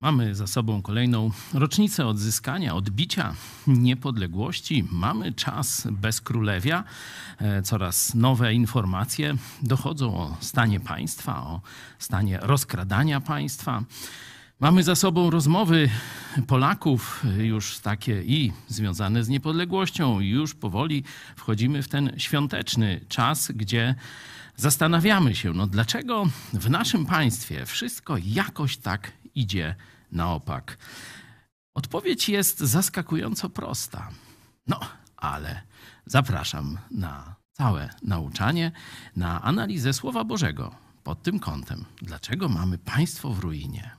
Mamy za sobą kolejną rocznicę odzyskania, odbicia niepodległości. Mamy czas bez królewia. E, coraz nowe informacje dochodzą o stanie państwa, o stanie rozkradania państwa. Mamy za sobą rozmowy Polaków już takie i związane z niepodległością. Już powoli wchodzimy w ten świąteczny czas, gdzie zastanawiamy się, no dlaczego w naszym państwie wszystko jakoś tak idzie na opak. Odpowiedź jest zaskakująco prosta. No, ale zapraszam na całe nauczanie, na analizę Słowa Bożego pod tym kątem. Dlaczego mamy państwo w ruinie?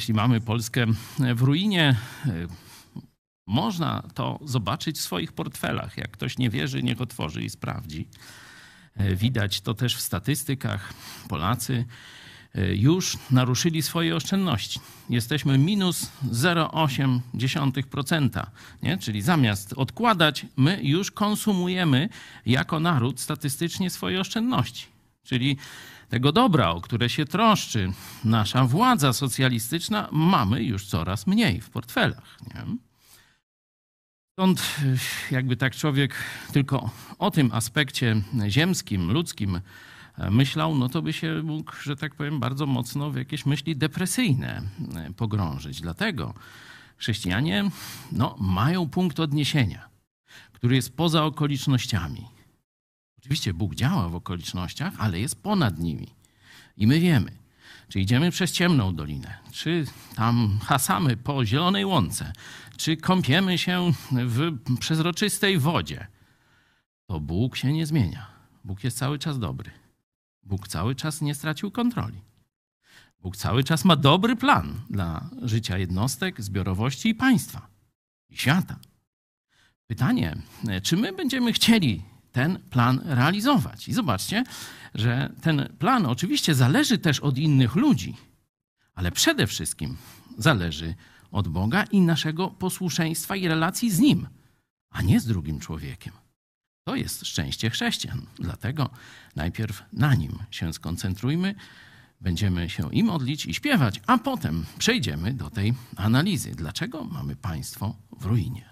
Jeśli mamy Polskę w ruinie, e, można to zobaczyć w swoich portfelach. Jak ktoś nie wierzy, niech otworzy i sprawdzi. E, widać to też w statystykach. Polacy e, już naruszyli swoje oszczędności. Jesteśmy minus 0,8%. Nie? Czyli zamiast odkładać, my już konsumujemy jako naród statystycznie swoje oszczędności. Czyli tego dobra, o które się troszczy nasza władza socjalistyczna, mamy już coraz mniej w portfelach. Nie? Stąd jakby tak człowiek tylko o tym aspekcie ziemskim, ludzkim e, myślał, no to by się mógł, że tak powiem, bardzo mocno w jakieś myśli depresyjne e, pogrążyć. Dlatego chrześcijanie no, mają punkt odniesienia, który jest poza okolicznościami. Oczywiście Bóg działa w okolicznościach, ale jest ponad nimi. I my wiemy, czy idziemy przez ciemną dolinę, czy tam hasamy po zielonej łące, czy kąpiemy się w przezroczystej wodzie, to Bóg się nie zmienia. Bóg jest cały czas dobry. Bóg cały czas nie stracił kontroli. Bóg cały czas ma dobry plan dla życia jednostek, zbiorowości i państwa i świata. Pytanie, czy my będziemy chcieli ten plan realizować. I zobaczcie, że ten plan oczywiście zależy też od innych ludzi, ale przede wszystkim zależy od Boga i naszego posłuszeństwa i relacji z Nim, a nie z drugim człowiekiem. To jest szczęście chrześcijan. Dlatego najpierw na nim się skoncentrujmy, będziemy się i modlić, i śpiewać, a potem przejdziemy do tej analizy. Dlaczego mamy państwo w ruinie?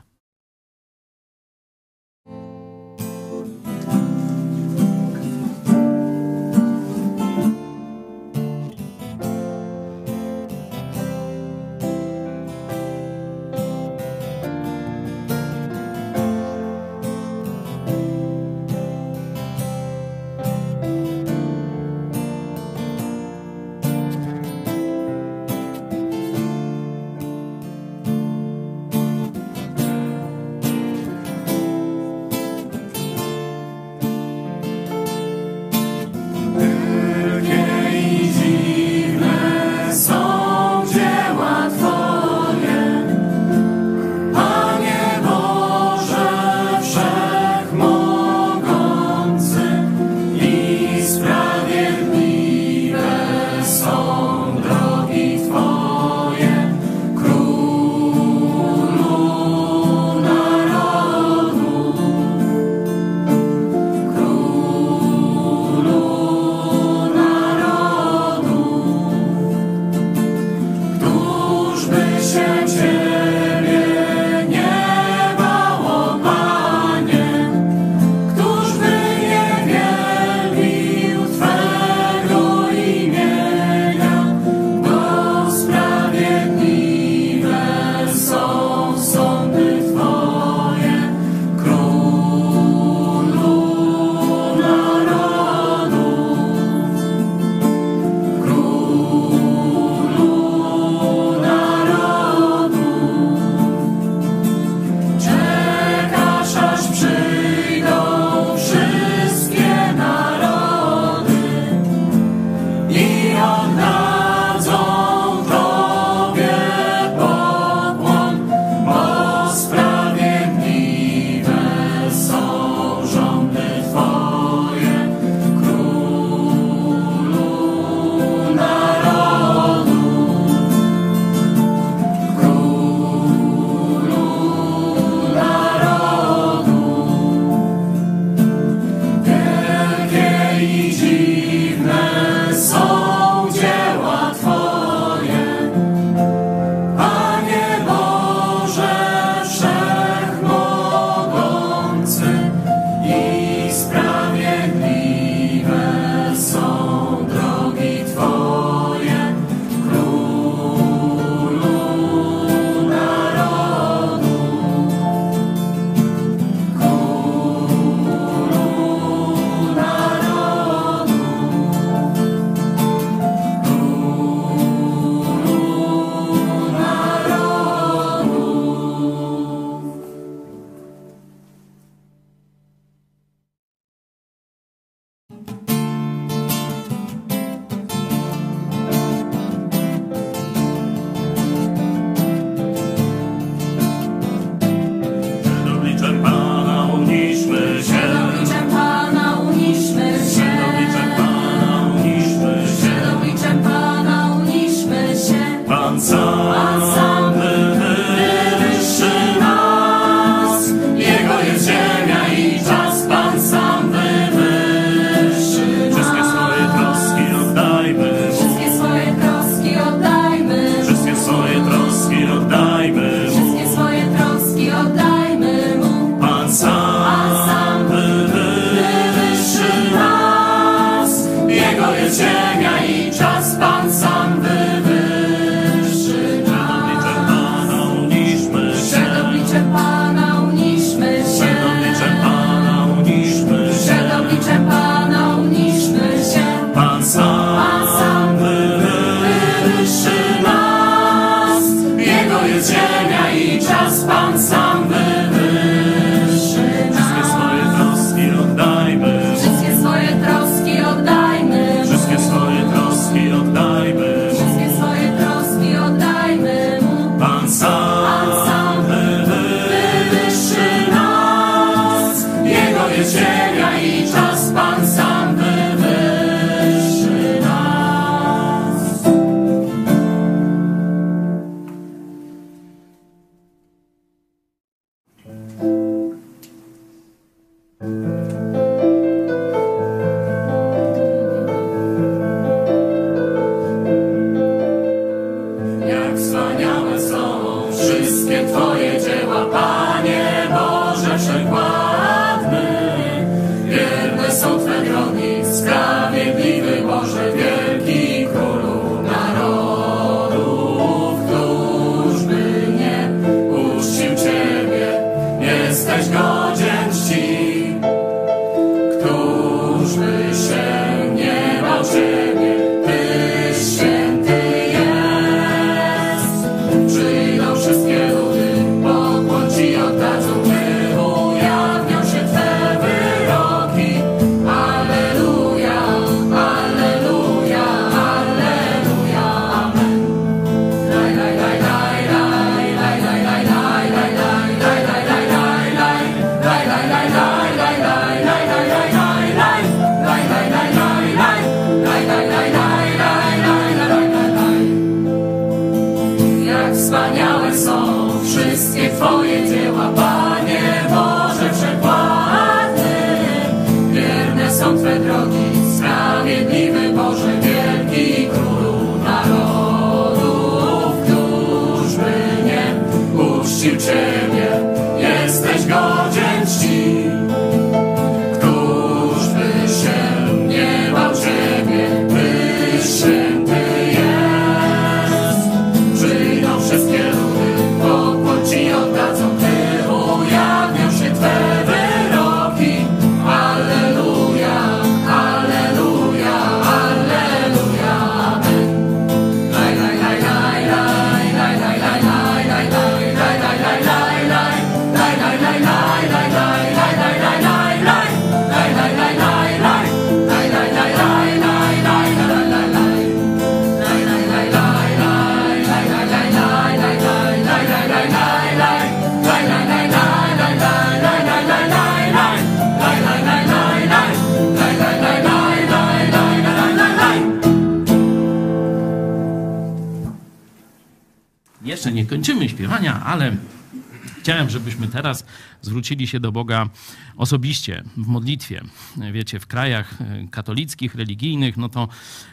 Zwrócili się do Boga osobiście w modlitwie. Wiecie, w krajach e, katolickich, religijnych, no to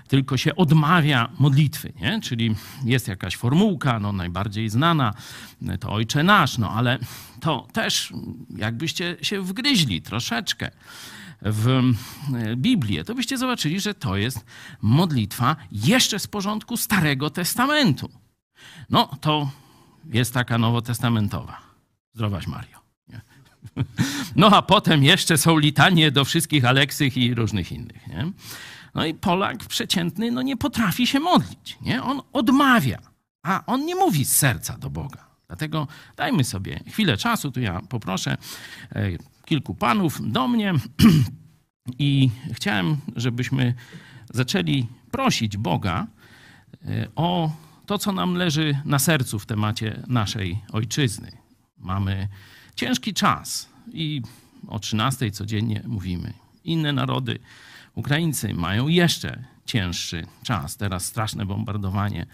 tylko się odmawia modlitwy, nie? Czyli jest jakaś formułka, no najbardziej znana, to Ojcze Nasz, no ale to też jakbyście się wgryźli troszeczkę w e, Biblię, to byście zobaczyli, że to jest modlitwa jeszcze z porządku Starego Testamentu. No, to jest taka nowotestamentowa. Zdrowaś Mario. No a potem jeszcze są litanie do wszystkich Aleksych i różnych innych. Nie? No i Polak przeciętny no nie potrafi się modlić. Nie? On odmawia, a on nie mówi z serca do Boga. Dlatego dajmy sobie chwilę czasu. Tu ja poproszę e, kilku panów do mnie i chciałem, żebyśmy zaczęli prosić Boga e, o to, co nam leży na sercu w temacie naszej ojczyzny. Mamy ciężki czas i o 13 codziennie mówimy. Inne narody, Ukraińcy mają jeszcze cięższy czas. Teraz straszne bombardowanie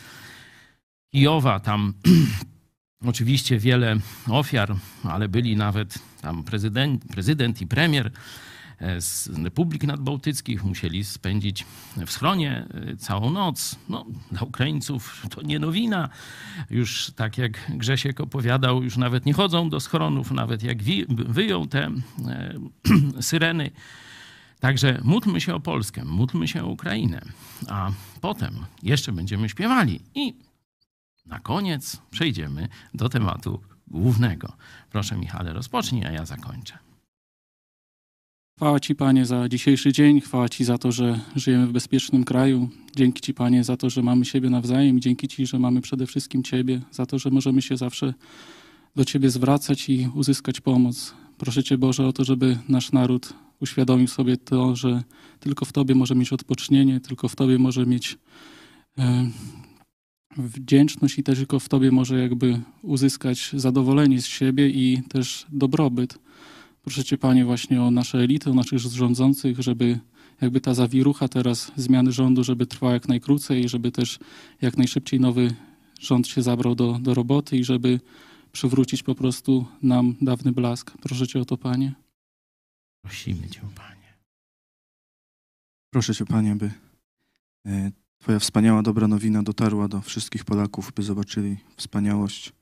Kijowa, tam oczywiście wiele ofiar, ale byli nawet tam prezydent, prezydent i premier z republik nadbałtyckich musieli spędzić w schronie e, całą noc. No, dla Ukraińców to nie nowina. Już tak jak Grzesiek opowiadał, już nawet nie chodzą do schronów, nawet jak wi- wyją te e, syreny. Także módlmy się o Polskę, módlmy się o Ukrainę, a potem jeszcze będziemy śpiewali i na koniec przejdziemy do tematu głównego. Proszę Michale, rozpocznij, a ja zakończę. Chwała Ci, Panie, za dzisiejszy dzień. Chwała Ci za to, że żyjemy w bezpiecznym kraju. Dzięki Ci, Panie, za to, że mamy siebie nawzajem. Dzięki Ci, że mamy przede wszystkim Ciebie. Za to, że możemy się zawsze do Ciebie zwracać i uzyskać pomoc. Proszę Cię, Boże, o to, żeby nasz naród uświadomił sobie to, że tylko w Tobie może mieć odpocznienie, tylko w Tobie może mieć e, wdzięczność i też tylko w Tobie może jakby uzyskać zadowolenie z siebie i też dobrobyt. Proszę Cię, Panie, właśnie o nasze elity, o naszych rządzących, żeby jakby ta zawirucha teraz zmiany rządu, żeby trwała jak najkrócej i żeby też jak najszybciej nowy rząd się zabrał do, do roboty i żeby przywrócić po prostu nam dawny blask. Proszę Cię o to, Panie. Prosimy Cię, Panie. Proszę Cię, Panie, by e, Twoja wspaniała, dobra nowina dotarła do wszystkich Polaków, by zobaczyli wspaniałość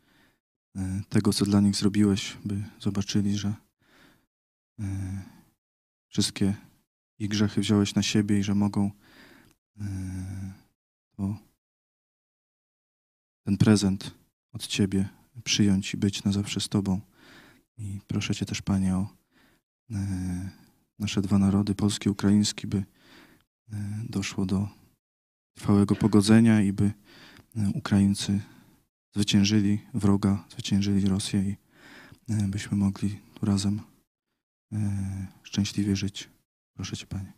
e, tego, co dla nich zrobiłeś, by zobaczyli, że wszystkie ich grzechy wziąłeś na siebie i że mogą to, ten prezent od Ciebie przyjąć i być na zawsze z Tobą. I proszę Cię też, Panie, o nasze dwa narody, polski i ukraiński, by doszło do trwałego pogodzenia i by Ukraińcy zwyciężyli wroga, zwyciężyli Rosję i byśmy mogli tu razem szczęśliwie żyć. Proszę Cię, Panie.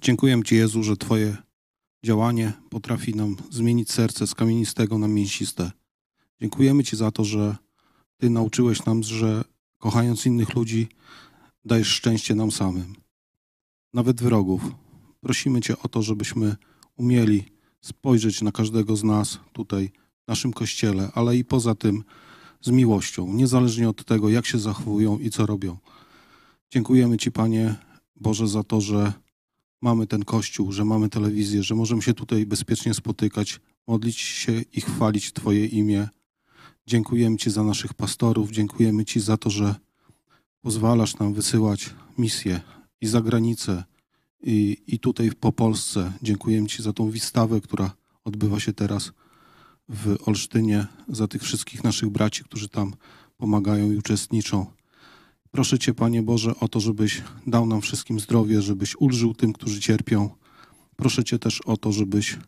Dziękuję Ci, Jezu, że Twoje działanie potrafi nam zmienić serce z kamienistego na mięsiste. Dziękujemy Ci za to, że Ty nauczyłeś nam, że kochając innych ludzi, dajesz szczęście nam samym, nawet wrogów. Prosimy Cię o to, żebyśmy umieli spojrzeć na każdego z nas tutaj, w naszym kościele, ale i poza tym z miłością, niezależnie od tego, jak się zachowują i co robią. Dziękujemy Ci, Panie Boże, za to, że mamy ten kościół, że mamy telewizję, że możemy się tutaj bezpiecznie spotykać, modlić się i chwalić Twoje imię. Dziękujemy Ci za naszych pastorów, dziękujemy Ci za to, że pozwalasz nam wysyłać misje i za granicę, i, i tutaj po Polsce. Dziękujemy Ci za tą wystawę, która odbywa się teraz w Olsztynie, za tych wszystkich naszych braci, którzy tam pomagają i uczestniczą. Proszę Cię, Panie Boże, o to, żebyś dał nam wszystkim zdrowie, żebyś ulżył tym, którzy cierpią. Proszę Cię też o to, żebyś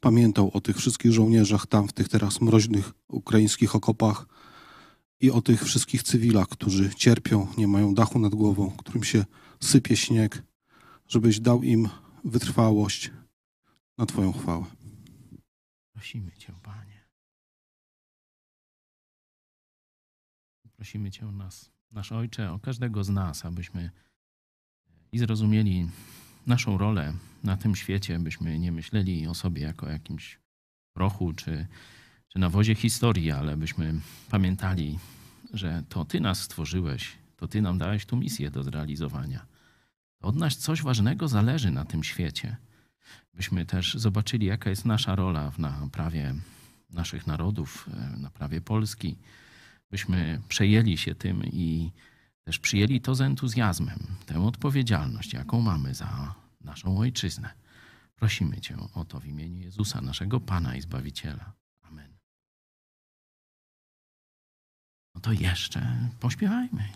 pamiętał o tych wszystkich żołnierzach tam, w tych teraz mroźnych ukraińskich okopach i o tych wszystkich cywilach, którzy cierpią, nie mają dachu nad głową, którym się sypie śnieg, żebyś dał im wytrwałość na Twoją chwałę. Prosimy Cię, Prosimy Cię o nas, nasz Ojcze, o każdego z nas, abyśmy i zrozumieli naszą rolę na tym świecie, byśmy nie myśleli o sobie jako jakimś prochu czy, czy nawozie historii, ale byśmy pamiętali, że to Ty nas stworzyłeś, to Ty nam dałeś tu misję do zrealizowania. Od nas coś ważnego zależy na tym świecie. Byśmy też zobaczyli, jaka jest nasza rola w naprawie naszych narodów, w naprawie Polski. Byśmy przejęli się tym i też przyjęli to z entuzjazmem, tę odpowiedzialność, jaką mamy za naszą ojczyznę. Prosimy Cię o to w imieniu Jezusa, naszego Pana i Zbawiciela. Amen. No to jeszcze pośpiewajmy.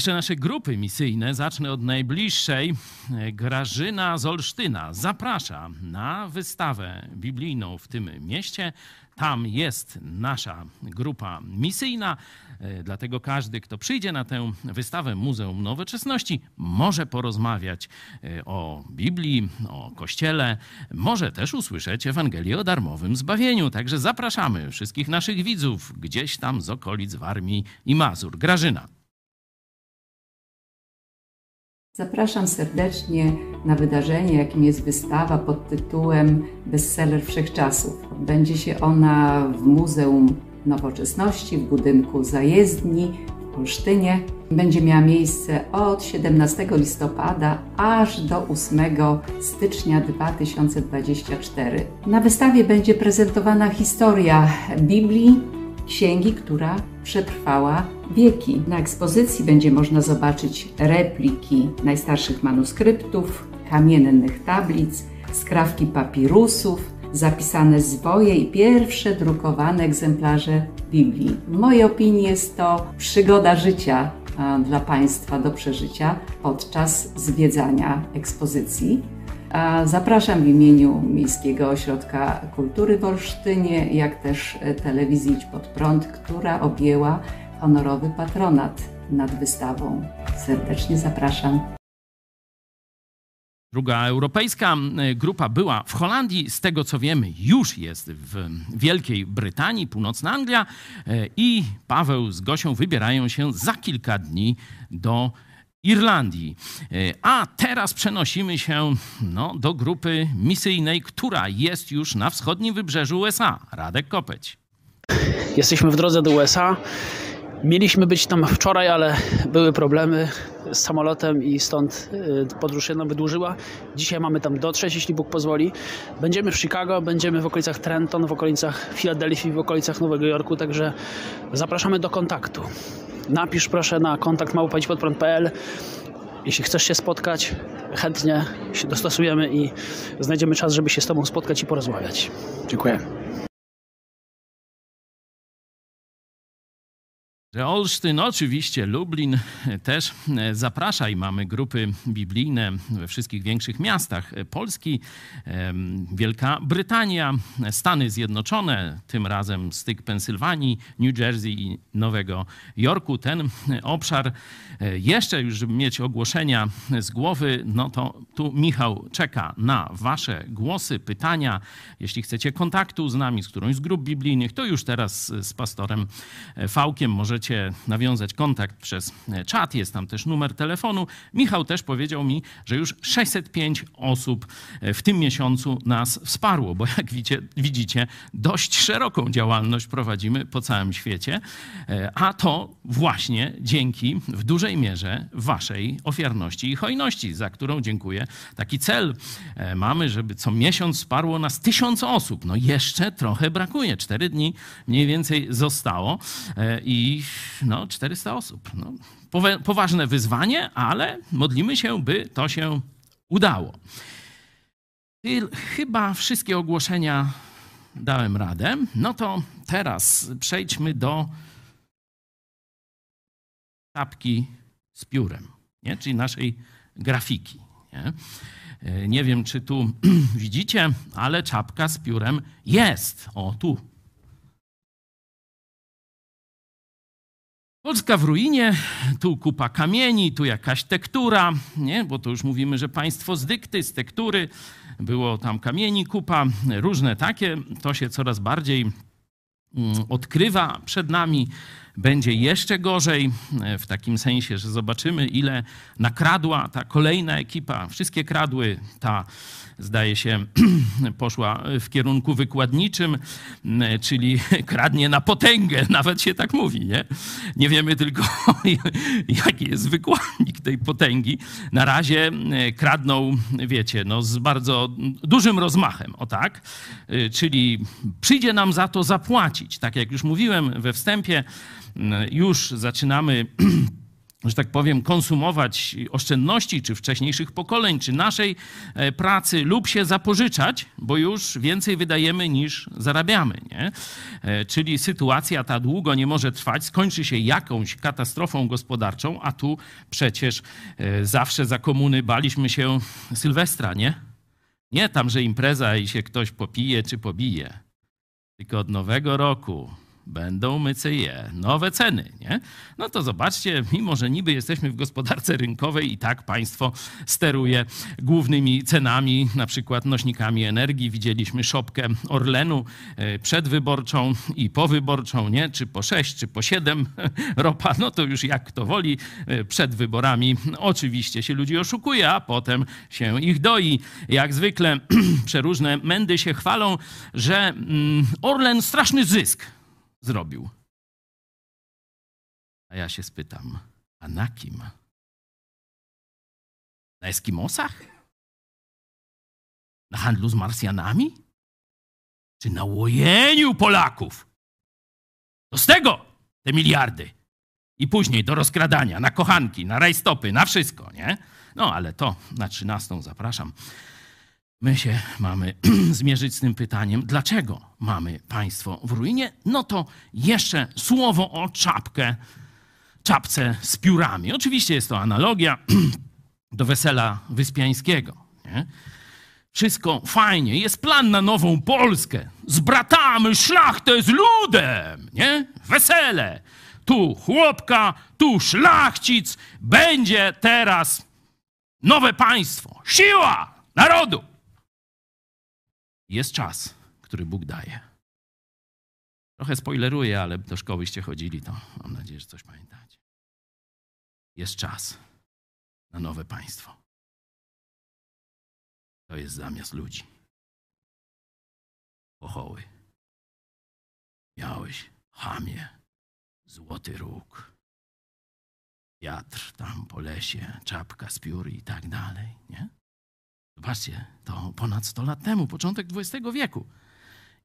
Jeszcze nasze grupy misyjne. Zacznę od najbliższej. Grażyna z Olsztyna zaprasza na wystawę biblijną w tym mieście. Tam jest nasza grupa misyjna. E, Dlatego każdy, kto przyjdzie na tę wystawę Muzeum Nowoczesności, może porozmawiać e, o Biblii, o Kościele, może też usłyszeć Ewangelię o darmowym zbawieniu. Także zapraszamy wszystkich naszych widzów gdzieś tam z okolic Warmii i Mazur. Grażyna. Zapraszam serdecznie na wydarzenie, jakim jest wystawa pod tytułem Bestseller Wszechczasów. Odbędzie się ona w Muzeum Nowoczesności w budynku zajezdni w Olsztynie. Będzie miała miejsce od 17 listopada aż do 8 stycznia 2024. Na wystawie będzie prezentowana historia Biblii, księgi, która przetrwała wieki. Na ekspozycji będzie można zobaczyć repliki najstarszych manuskryptów, kamiennych tablic, skrawki papirusów, zapisane zwoje i pierwsze drukowane egzemplarze Biblii. W mojej opinii jest to przygoda życia dla Państwa do przeżycia podczas zwiedzania ekspozycji. Zapraszam w imieniu Miejskiego Ośrodka Kultury w Olsztynie, jak też e, telewizji Idź Pod Prąd, która objęła honorowy patronat nad wystawą. Serdecznie zapraszam. Druga europejska e, grupa była w Holandii, z tego co wiemy, już jest w Wielkiej Brytanii, północna Anglia e, i Paweł z Gosią wybierają się za kilka dni do Irlandii. E, A teraz przenosimy się no, do grupy misyjnej, która jest już na wschodnim wybrzeżu USA. Radek Kopeć. Jesteśmy w drodze do USA. Mieliśmy być tam wczoraj, ale były problemy. z samolotem i stąd y, podróż się nam wydłużyła. Dzisiaj mamy tam dotrzeć, jeśli Bóg pozwoli. Będziemy w Chicago, będziemy w okolicach Trenton, w okolicach Filadelfii, w okolicach Nowego Jorku, także zapraszamy do kontaktu. Napisz proszę na kontakt małpaćpodprąd.pl jeśli chcesz się spotkać, chętnie się dostosujemy i znajdziemy czas, żeby się z Tobą spotkać i porozmawiać. Dziękuję. Olsztyn, oczywiście Lublin też e, zaprasza i mamy grupy biblijne we wszystkich większych miastach Polski, em, Wielka Brytania, Stany Zjednoczone, tym razem styk Pensylwanii, New Jersey i Nowego Jorku. Ten obszar e, jeszcze już, żeby mieć ogłoszenia z głowy, no to tu Michał czeka na wasze głosy, pytania. Jeśli chcecie kontaktu z nami, z którąś z grup biblijnych, to już teraz z pastorem Fałkiem możecie nawiązać kontakt przez czat. Jest tam też numer telefonu. Michał też powiedział mi, że już 605 osób w tym miesiącu nas wsparło, bo jak widzicie, widzicie dość szeroką działalność prowadzimy po całym świecie, a to właśnie dzięki w dużej mierze waszej ofiarności i hojności, za którą dziękuję. Taki cel e, mamy, żeby co miesiąc wsparło nas tysiąc osób. No jeszcze trochę brakuje. Cztery dni mniej więcej zostało e, i no 400 osób. No, poważne wyzwanie, ale modlimy się, by to się udało. Chyba wszystkie ogłoszenia dałem radę. No to teraz przejdźmy do czapki z piórem, nie? czyli naszej grafiki. Nie? E, nie wiem, czy tu widzicie, ale czapka z piórem jest. O, tu. Polska w ruinie, tu kupa kamieni, tu jakaś tektura, nie? bo to już mówimy, że państwo z dykty, z tektury, było tam kamieni kupa, różne takie, to się coraz bardziej mm, odkrywa przed nami. Będzie jeszcze gorzej, e, w takim sensie, że zobaczymy, ile nakradła ta kolejna ekipa. Wszystkie kradły, ta zdaje się poszła w kierunku wykładniczym, m, czyli kradnie na potęgę, nawet się tak mówi, nie? Nie wiemy tylko, jaki jest wykładnik tej potęgi. Na razie m, kradną, wiecie, no z bardzo dużym rozmachem, o tak? Y, Czyli przyjdzie nam za to zapłacić. Tak jak już mówiłem we wstępie, m, już zaczynamy że tak powiem, konsumować oszczędności, czy wcześniejszych pokoleń, czy naszej e, pracy, lub się zapożyczać, bo już więcej wydajemy niż zarabiamy. Nie? E, Czyli sytuacja ta długo nie może trwać, skończy się jakąś katastrofą gospodarczą, a tu przecież e, zawsze za komuny baliśmy się Sylwestra, nie? Nie tam, że impreza i się ktoś popije czy pobije, tylko od nowego roku będą myceje, nowe ceny, nie? No to zobaczcie, mimo że niby jesteśmy w gospodarce rynkowej i tak państwo steruje głównymi cenami, na przykład nośnikami energii. Widzieliśmy szopkę Orlenu e, przedwyborczą i powyborczą, nie? Czy po 6, czy po 7 ropa, no to już jak kto woli. E, Przed wyborami oczywiście się ludzi oszukuje, a potem się ich doi. Jak zwykle przeróżne mędy się chwalą, że mm, Orlen straszny zysk zrobił. A ja się spytam, a na kim? Na Eskimosach? Na handlu z Marsjanami? Czy na łojeniu Polaków? To z tego te miliardy. I później do rozkradania, na kochanki, na rajstopy, na wszystko, nie? No ale to na trzynastą zapraszam. My się mamy zmierzyć z tym pytaniem, dlaczego mamy państwo w ruinie? No to jeszcze słowo o czapkę, czapce z piórami. Oczywiście jest to analogia do wesela wyspiańskiego. Nie? Wszystko fajnie, jest plan na nową Polskę. Zbratamy szlachtę z ludem, nie? Wesele. Tu chłopka, tu szlachcic. Będzie teraz nowe państwo. Siła narodu. Jest czas, który Bóg daje. Trochę spoileruję, ale do szkołyście chodzili, to mam nadzieję, że coś pamiętacie. Jest czas na nowe państwo. To jest zamiast ludzi. Pochoły. Miałeś, chamie, złoty róg. Wiatr tam po lesie, czapka z pióry i tak dalej, nie? Zobaczcie, to ponad 100 lat temu, początek XX wieku.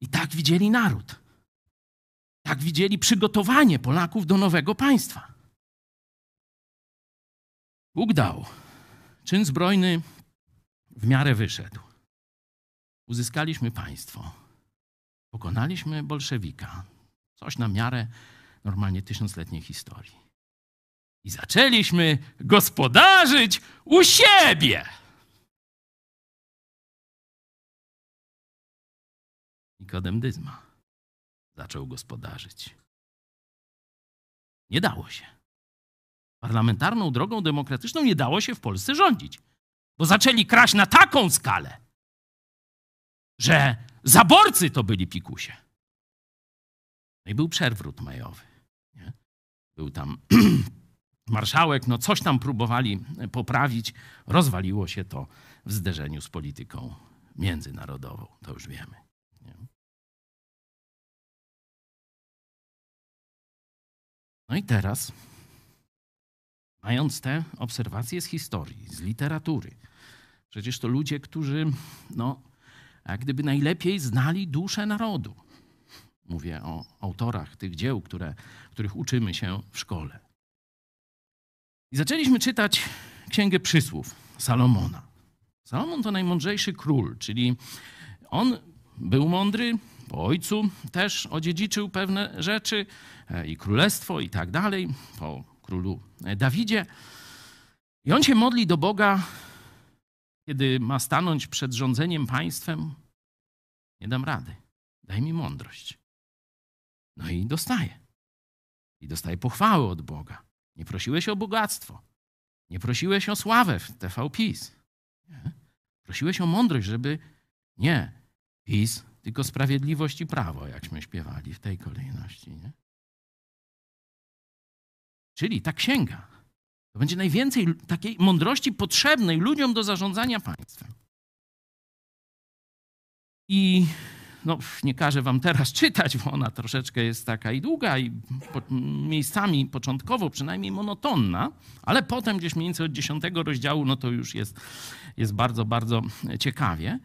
I tak widzieli naród. Tak widzieli przygotowanie Polaków do nowego państwa. Bóg dał. Czyn zbrojny w miarę wyszedł. Uzyskaliśmy państwo. Pokonaliśmy bolszewika. Coś na miarę normalnie tysiącletniej historii. I zaczęliśmy gospodarzyć u siebie. Nikodem Dyzma zaczął gospodarzyć. Nie dało się. Parlamentarną drogą demokratyczną nie dało się w Polsce rządzić, bo zaczęli kraść na taką skalę, że zaborcy to byli pikusie. No i był przewrót majowy. Nie? Był tam marszałek, no coś tam próbowali poprawić. Rozwaliło się to w zderzeniu z polityką międzynarodową. To już wiemy. Nie? No i teraz, mając te obserwacje z historii, z literatury, przecież to ludzie, którzy, no, jak gdyby najlepiej znali duszę narodu. Mówię o autorach tych dzieł, które, których uczymy się w szkole. I zaczęliśmy czytać Księgę Przysłów Salomona. Salomon to najmądrzejszy król, czyli on był mądry, po ojcu też odziedziczył pewne rzeczy e, i królestwo i tak dalej, po królu Dawidzie. I on się modli do Boga, kiedy ma stanąć przed rządzeniem państwem. Nie dam rady, daj mi mądrość. No i dostaje. I dostaje pochwały od Boga. Nie prosiłeś o bogactwo. Nie prosiłeś o sławę w TV PiS. Nie? Prosiłeś o mądrość, żeby nie PiS, tylko sprawiedliwość i prawo, jakśmy śpiewali w tej kolejności. Nie? Czyli ta księga to będzie najwięcej takiej mądrości potrzebnej ludziom do zarządzania państwem. I no, nie każę wam teraz czytać, bo ona troszeczkę jest taka i długa i po, miejscami początkowo przynajmniej monotonna, ale potem gdzieś mniej więcej od dziesiątego rozdziału, no to już jest, jest bardzo, bardzo ciekawie.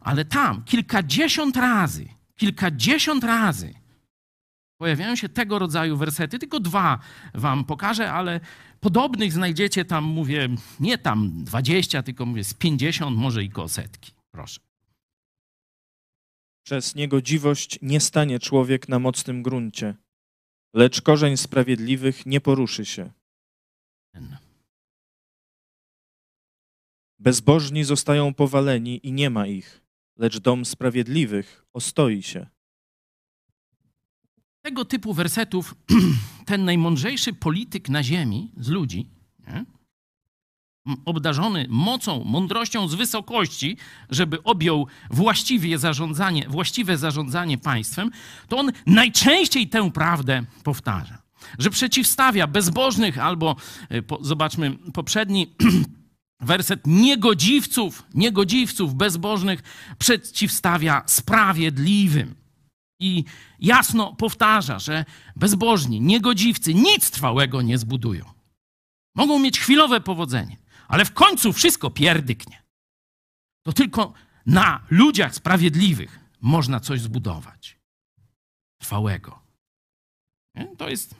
Ale tam kilkadziesiąt razy, kilkadziesiąt razy pojawiają się tego rodzaju wersety. Tylko dwa wam pokażę, ale podobnych znajdziecie tam, mówię, nie tam dwadzieścia, tylko mówię z pięćdziesiąt, może i koło setki. Proszę. Przez niegodziwość nie stanie człowiek na mocnym gruncie, lecz korzeń sprawiedliwych nie poruszy się. Bezbożni zostają powaleni i nie ma ich, lecz dom sprawiedliwych ostoi się. Tego typu wersetów ten najmądrzejszy polityk na ziemi z ludzi, nie? Obdarzony mocą, mądrością z wysokości, żeby objął właściwie zarządzanie, właściwe zarządzanie państwem, to on najczęściej tę prawdę powtarza. Że przeciwstawia bezbożnych albo, e, po, zobaczmy poprzedni werset, niegodziwców, niegodziwców bezbożnych przeciwstawia sprawiedliwym. I jasno powtarza, że bezbożni, niegodziwcy nic trwałego nie zbudują. Mogą mieć chwilowe powodzenie, ale w końcu wszystko pierdyknie. To tylko na ludziach sprawiedliwych można coś zbudować. Trwałego. To jest,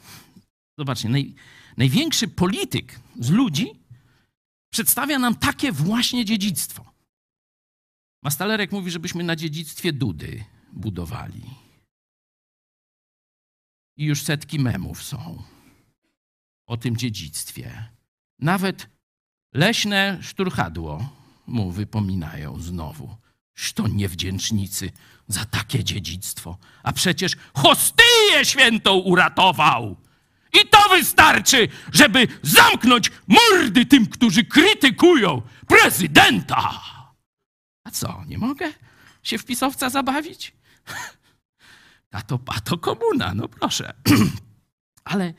zobaczcie, naj, największy polityk z ludzi przedstawia nam takie właśnie dziedzictwo. Mastalerek mówi, żebyśmy na dziedzictwie Dudy budowali. I już setki memów są o tym dziedzictwie. Nawet leśne szturchadło mu wypominają znowu. Szto niewdzięcznicy za takie dziedzictwo. A przecież hostyję świętą uratował. I to wystarczy, żeby zamknąć mordy tym, którzy krytykują prezydenta. A co, nie mogę się w pisowca zabawić? A to, a to komuna, no proszę. Ale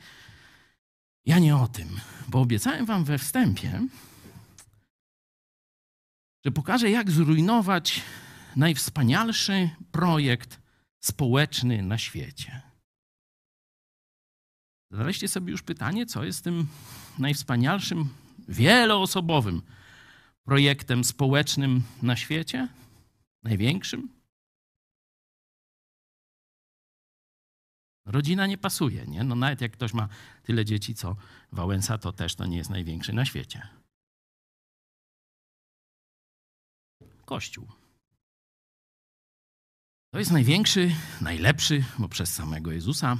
ja nie o tym, bo obiecałem wam we wstępie, że pokażę, jak zrujnować najwspanialszy projekt społeczny na świecie. Zadaliście sobie już pytanie, co jest tym najwspanialszym, wieloosobowym projektem społecznym na świecie? Największym? Rodzina nie pasuje, nie? No nawet jak ktoś ma tyle dzieci, co Wałęsa, to też to nie jest największy na świecie. Kościół. To jest największy, najlepszy, bo przez samego Jezusa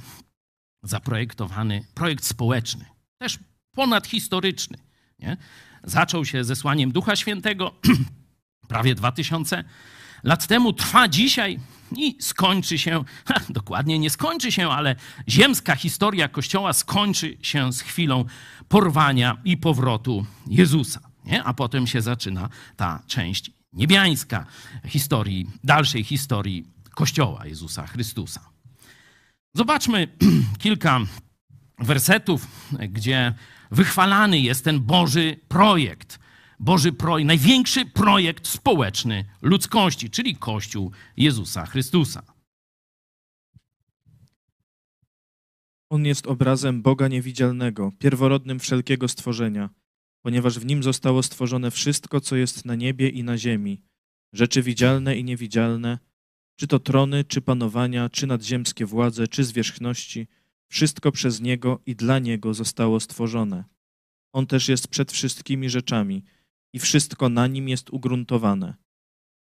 zaprojektowany projekt społeczny, też ponadhistoryczny. Nie? Zaczął się zesłaniem Ducha Świętego prawie 2000 lat temu, trwa dzisiaj i skończy się, ha, dokładnie nie skończy się, ale ziemska historia Kościoła skończy się z chwilą porwania i powrotu Jezusa. Nie? A potem się zaczyna ta część niebiańska historii, dalszej historii Kościoła Jezusa Chrystusa. Zobaczmy kilka wersetów, gdzie wychwalany jest ten Boży projekt. Boży projekt, największy projekt społeczny ludzkości, czyli Kościół Jezusa Chrystusa. On jest obrazem Boga niewidzialnego, pierworodnym wszelkiego stworzenia, ponieważ w nim zostało stworzone wszystko, co jest na niebie i na ziemi, rzeczy widzialne i niewidzialne, czy to trony, czy panowania, czy nadziemskie władze, czy zwierzchności, wszystko przez Niego i dla Niego zostało stworzone. On też jest przed wszystkimi rzeczami i wszystko na Nim jest ugruntowane.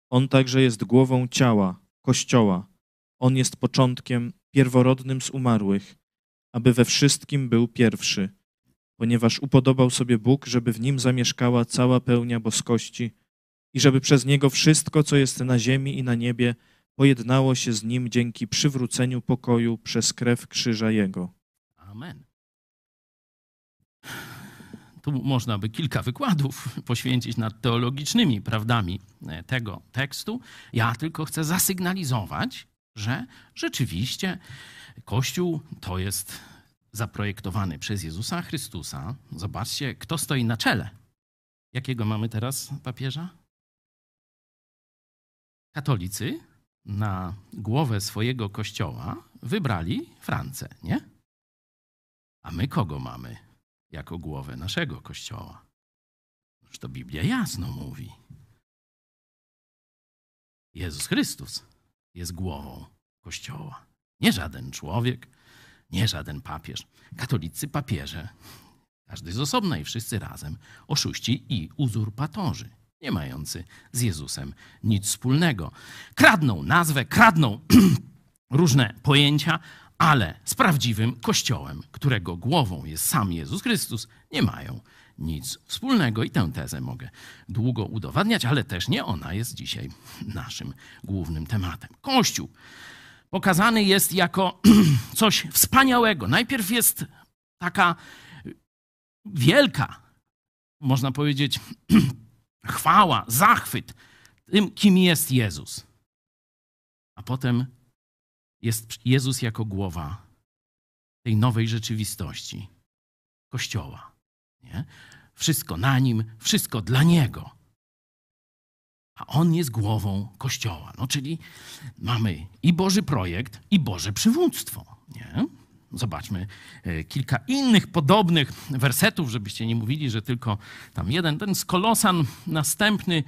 On także jest głową ciała, Kościoła. On jest początkiem, pierworodnym z umarłych, aby we wszystkim był pierwszy, ponieważ upodobał sobie Bóg, żeby w Nim zamieszkała cała pełnia boskości i żeby przez Niego wszystko, co jest na ziemi i na niebie, pojednało się z nim dzięki przywróceniu pokoju przez krew krzyża Jego. Amen. Tu można by kilka wykładów poświęcić nad teologicznymi prawdami e, tego tekstu. Ja tylko chcę zasygnalizować, że rzeczywiście Kościół to jest zaprojektowany przez Jezusa Chrystusa. Zobaczcie, kto stoi na czele. Jakiego mamy teraz papieża? Katolicy na głowę swojego kościoła wybrali Francję, nie? A my kogo mamy jako głowę naszego kościoła? Już to Biblia jasno mówi. Jezus Chrystus jest głową kościoła. Nie żaden człowiek, nie żaden papież. Katolicy papieże, każdy z osobna i wszyscy razem, oszuści i uzurpatorzy nie mający z Jezusem nic wspólnego. Kradną nazwę, kradną różne pojęcia, ale z prawdziwym Kościołem, którego głową jest sam Jezus Chrystus, nie mają nic wspólnego. I tę tezę mogę długo udowadniać, ale też nie ona jest dzisiaj naszym głównym tematem. Kościół pokazany jest jako coś wspaniałego. Najpierw jest taka wielka, można powiedzieć, chwała, zachwyt tym, kim jest Jezus. A potem jest Jezus jako głowa tej nowej rzeczywistości Kościoła. Nie? Wszystko na nim, wszystko dla niego. A on jest głową Kościoła. No, czyli mamy i Boży projekt, i Boże przywództwo. Nie? Zobaczmy e, kilka innych podobnych wersetów, żebyście nie mówili, że tylko tam jeden. Ten z Kolosan następny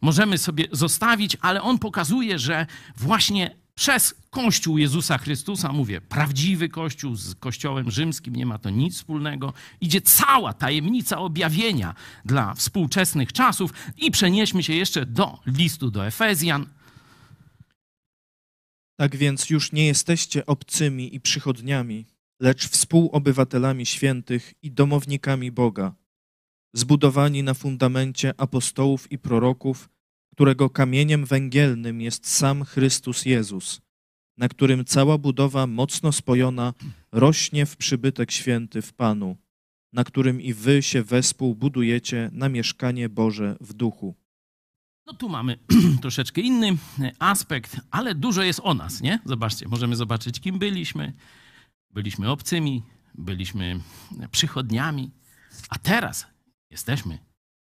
możemy sobie zostawić, ale on pokazuje, że właśnie przez Kościół Jezusa Chrystusa, mówię, prawdziwy Kościół z Kościołem rzymskim, nie ma to nic wspólnego, idzie cała tajemnica objawienia dla współczesnych czasów i przenieśmy się jeszcze do listu do Efezjan, tak więc już nie jesteście obcymi i przychodniami, lecz współobywatelami świętych i domownikami Boga, zbudowani na fundamencie apostołów i proroków, którego kamieniem węgielnym jest sam Chrystus Jezus, na którym cała budowa mocno spojona rośnie w przybytek święty w Panu, na którym i wy się wespół budujecie na mieszkanie Boże w duchu. No tu mamy troszeczkę inny e, aspekt, ale dużo jest o nas, nie? Zobaczcie, możemy zobaczyć, kim byliśmy. Byliśmy obcymi, byliśmy przychodniami, a teraz jesteśmy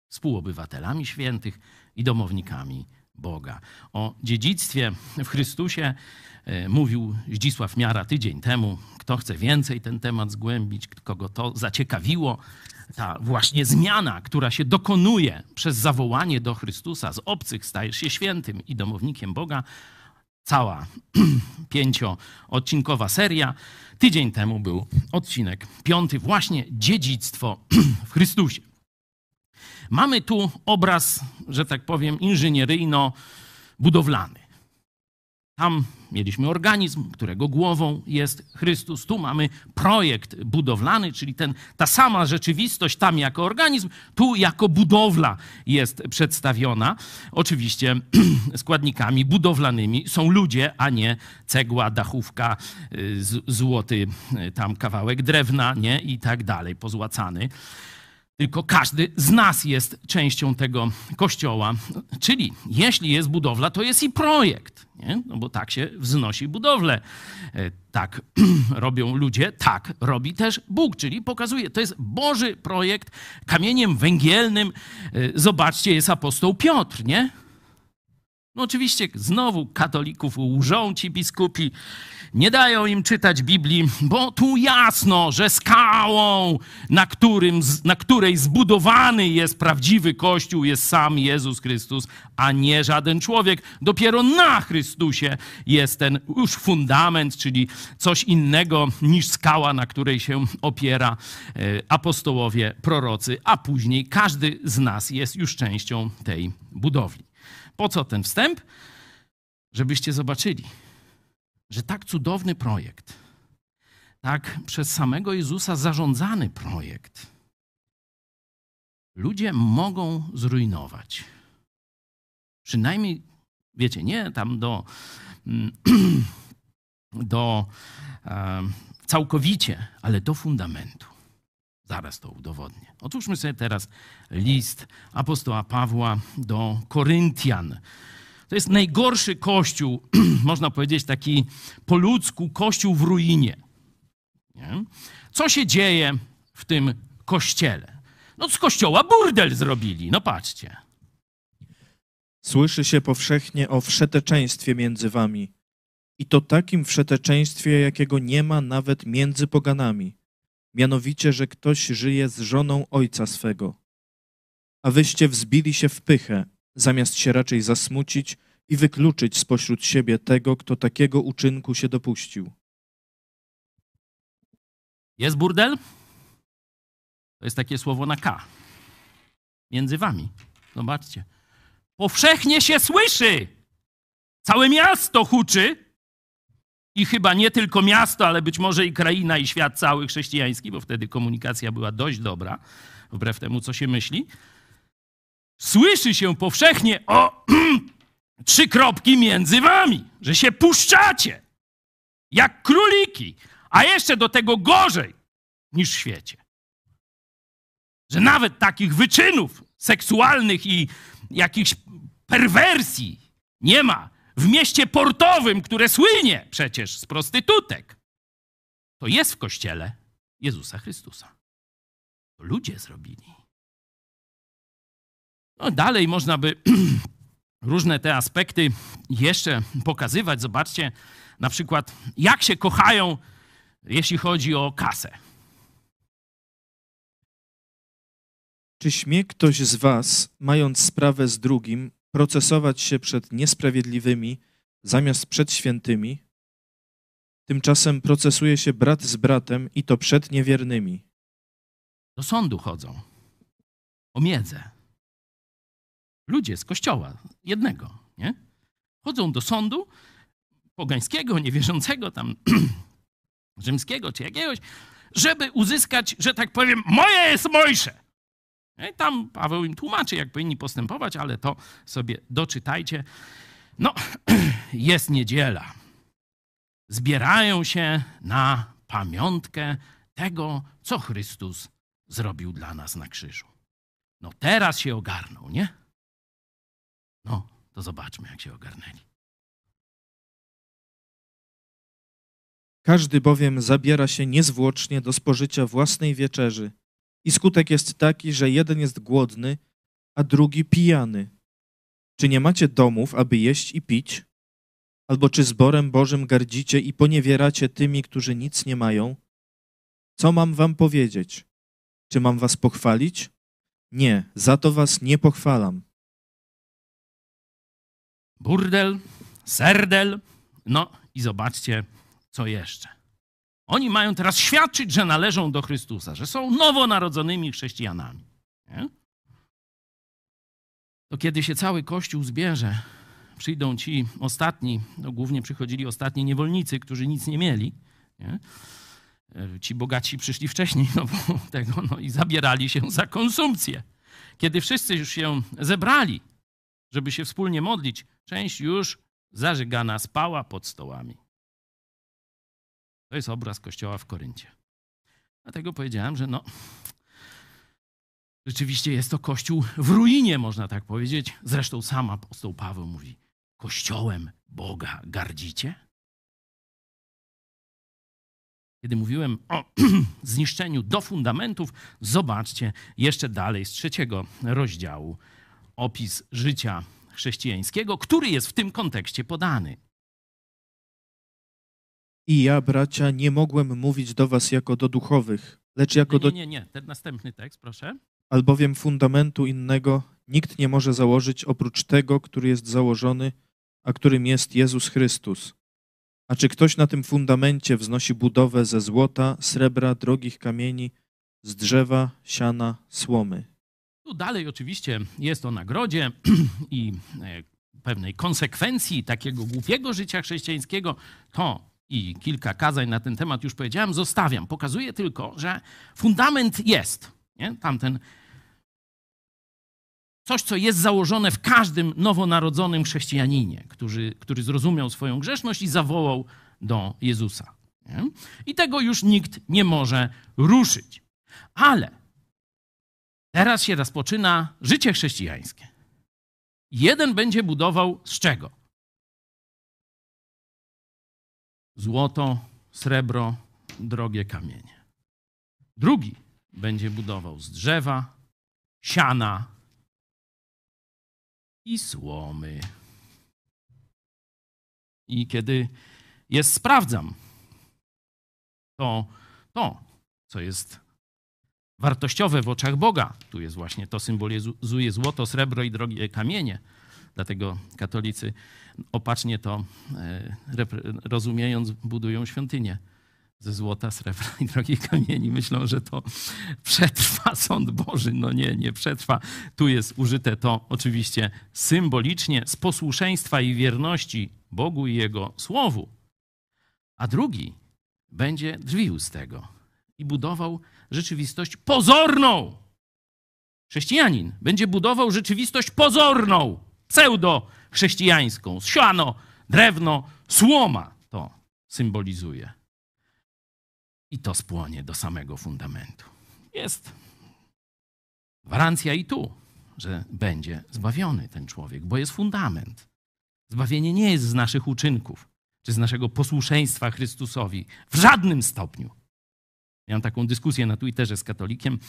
współobywatelami świętych i domownikami Boga. O dziedzictwie w Chrystusie e, mówił Zdzisław Miara tydzień temu. Kto chce więcej ten temat zgłębić, kogo to zaciekawiło, ta właśnie zmiana, która się dokonuje przez zawołanie do Chrystusa, z obcych stajesz się świętym i domownikiem Boga, cała pięcioodcinkowa seria. Tydzień temu był odcinek piąty, właśnie dziedzictwo w Chrystusie. Mamy tu obraz, że tak powiem, inżynieryjno-budowlany. Tam mieliśmy organizm, którego głową jest Chrystus. Tu mamy projekt budowlany, czyli ten, ta sama rzeczywistość tam jako organizm, tu jako budowla jest przedstawiona. Oczywiście składnikami budowlanymi są ludzie, a nie cegła, dachówka, y, złoty y, tam kawałek drewna nie? i tak dalej, pozłacany tylko każdy z nas jest częścią tego kościoła. Czyli jeśli jest budowla, to jest i projekt, nie? No bo tak się wznosi budowlę. E, tak robią ludzie, tak robi też Bóg, czyli pokazuje, to jest Boży projekt. Kamieniem węgielnym, e, zobaczcie, jest apostoł Piotr, nie? No oczywiście znowu katolików łżą ci biskupi, nie dają im czytać Biblii, bo tu jasno, że skałą, na, którym, na której zbudowany jest prawdziwy Kościół, jest sam Jezus Chrystus, a nie żaden człowiek. Dopiero na Chrystusie jest ten już fundament, czyli coś innego niż skała, na której się opiera e, apostołowie, prorocy, a później każdy z nas jest już częścią tej budowli. Po co ten wstęp? Żebyście zobaczyli, że tak cudowny projekt, tak przez samego Jezusa zarządzany projekt, ludzie mogą zrujnować. Przynajmniej, wiecie, nie tam do, do całkowicie, ale do fundamentu. Zaraz to udowodnię. Otwórzmy sobie teraz list apostoła Pawła do Koryntian. To jest najgorszy kościół, można powiedzieć taki po ludzku, kościół w ruinie. Nie? Co się dzieje w tym kościele? No z kościoła burdel zrobili, no patrzcie. Słyszy się powszechnie o wszeteczeństwie między wami. I to takim wszeteczeństwie, jakiego nie ma nawet między poganami. Mianowicie, że ktoś żyje z żoną ojca swego. A wyście wzbili się w pychę, zamiast się raczej zasmucić i wykluczyć spośród siebie tego, kto takiego uczynku się dopuścił. Jest burdel? To jest takie słowo na K. Między wami. Zobaczcie. Powszechnie się słyszy. Całe miasto huczy. I chyba nie tylko miasto, ale być może i kraina, i świat cały chrześcijański, bo wtedy komunikacja była dość dobra, wbrew temu, co się myśli. Słyszy się powszechnie o trzy kropki między wami, że się puszczacie jak króliki, a jeszcze do tego gorzej niż w świecie. Że nawet takich wyczynów seksualnych i jakichś perwersji nie ma w mieście portowym, które słynie przecież z prostytutek. To jest w kościele Jezusa Chrystusa. To ludzie zrobili. No dalej można by różne te aspekty jeszcze pokazywać. Zobaczcie na przykład, jak się kochają, jeśli chodzi o kasę. Czy śmie ktoś z Was, mając sprawę z drugim, procesować się przed niesprawiedliwymi zamiast przed świętymi? Tymczasem procesuje się brat z bratem i to przed niewiernymi. Do sądu chodzą o miedzę. Ludzie z kościoła, jednego, nie? Chodzą do sądu pogańskiego, niewierzącego, tam rzymskiego czy jakiegoś, żeby uzyskać, że tak powiem, moje jest Mojsze. I tam Paweł im tłumaczy, jak powinni postępować, ale to sobie doczytajcie. No, jest niedziela. Zbierają się na pamiątkę tego, co Chrystus zrobił dla nas na krzyżu. No teraz się ogarnął, nie? No, to zobaczmy, jak się ogarnęli. Każdy bowiem zabiera się niezwłocznie do spożycia własnej wieczerzy. I skutek jest taki, że jeden jest głodny, a drugi pijany. Czy nie macie domów, aby jeść i pić? Albo czy zborem Bożym gardzicie i poniewieracie tymi, którzy nic nie mają? Co mam wam powiedzieć? Czy mam was pochwalić? Nie, za to was nie pochwalam. Burdel, serdel, no i zobaczcie, co jeszcze. Oni mają teraz świadczyć, że należą do Chrystusa, że są nowonarodzonymi chrześcijanami. Nie? To kiedy się cały Kościół zbierze, przyjdą ci ostatni, no głównie przychodzili ostatni niewolnicy, którzy nic nie mieli. Nie? E, Ci bogaci przyszli wcześniej no, bo tego, no, i zabierali się za konsumpcję. Kiedy wszyscy już się zebrali, żeby się wspólnie modlić, część już zażygana spała pod stołami. To jest obraz kościoła w Koryncie. Dlatego powiedziałem, że no, rzeczywiście jest to kościół w ruinie, można tak powiedzieć. Zresztą sam apostoł Paweł mówi, kościołem Boga gardzicie? Kiedy mówiłem o zniszczeniu do fundamentów, zobaczcie jeszcze dalej z trzeciego rozdziału opis życia chrześcijańskiego, który jest w tym kontekście podany. I ja, bracia, nie mogłem mówić do was jako do duchowych, lecz jako do... nie, nie, nie. Ten następny tekst, proszę. Albowiem fundamentu innego nikt nie może założyć oprócz tego, który jest założony, a którym jest Jezus Chrystus. A czy ktoś na tym fundamencie wznosi budowę ze złota, srebra, drogich kamieni, z drzewa, siana, słomy? Tu dalej oczywiście jest o nagrodzie i e, pewnej konsekwencji takiego głupiego życia chrześcijańskiego. To i kilka kazań na ten temat już powiedziałem, zostawiam. Pokazuję tylko, że fundament jest. Nie? Tamten coś, co jest założone w każdym nowonarodzonym chrześcijaninie, który, który zrozumiał swoją grzeszność i zawołał do Jezusa. Nie? I tego już nikt nie może ruszyć. Ale teraz się rozpoczyna życie chrześcijańskie. Jeden będzie budował z czego? Złoto, srebro, drogie kamienie. Drugi będzie budował z drzewa, siana i słomy. I kiedy jest sprawdzam, to to, co jest wartościowe w oczach Boga, tu jest właśnie to symbolizuje złoto, srebro i drogie kamienie. Dlatego katolicy opacznie to e, rozumiejąc, budują świątynię ze złota, srebra i drogich kamieni. Myślą, że to przetrwa sąd Boży. No nie, nie przetrwa. Tu jest użyte to oczywiście symbolicznie z posłuszeństwa i wierności Bogu i Jego Słowu. A drugi będzie drwił z tego i budował rzeczywistość pozorną. Chrześcijanin będzie budował rzeczywistość pozorną, pseudo-chrześcijańską. Siano, drewno, słoma to symbolizuje. I to spłonie do samego fundamentu. Jest gwarancja i tu, że będzie zbawiony ten człowiek, bo jest fundament. Zbawienie nie jest z naszych uczynków, czy z naszego posłuszeństwa Chrystusowi w żadnym stopniu. Miałem taką dyskusję na Twitterze z katolikiem.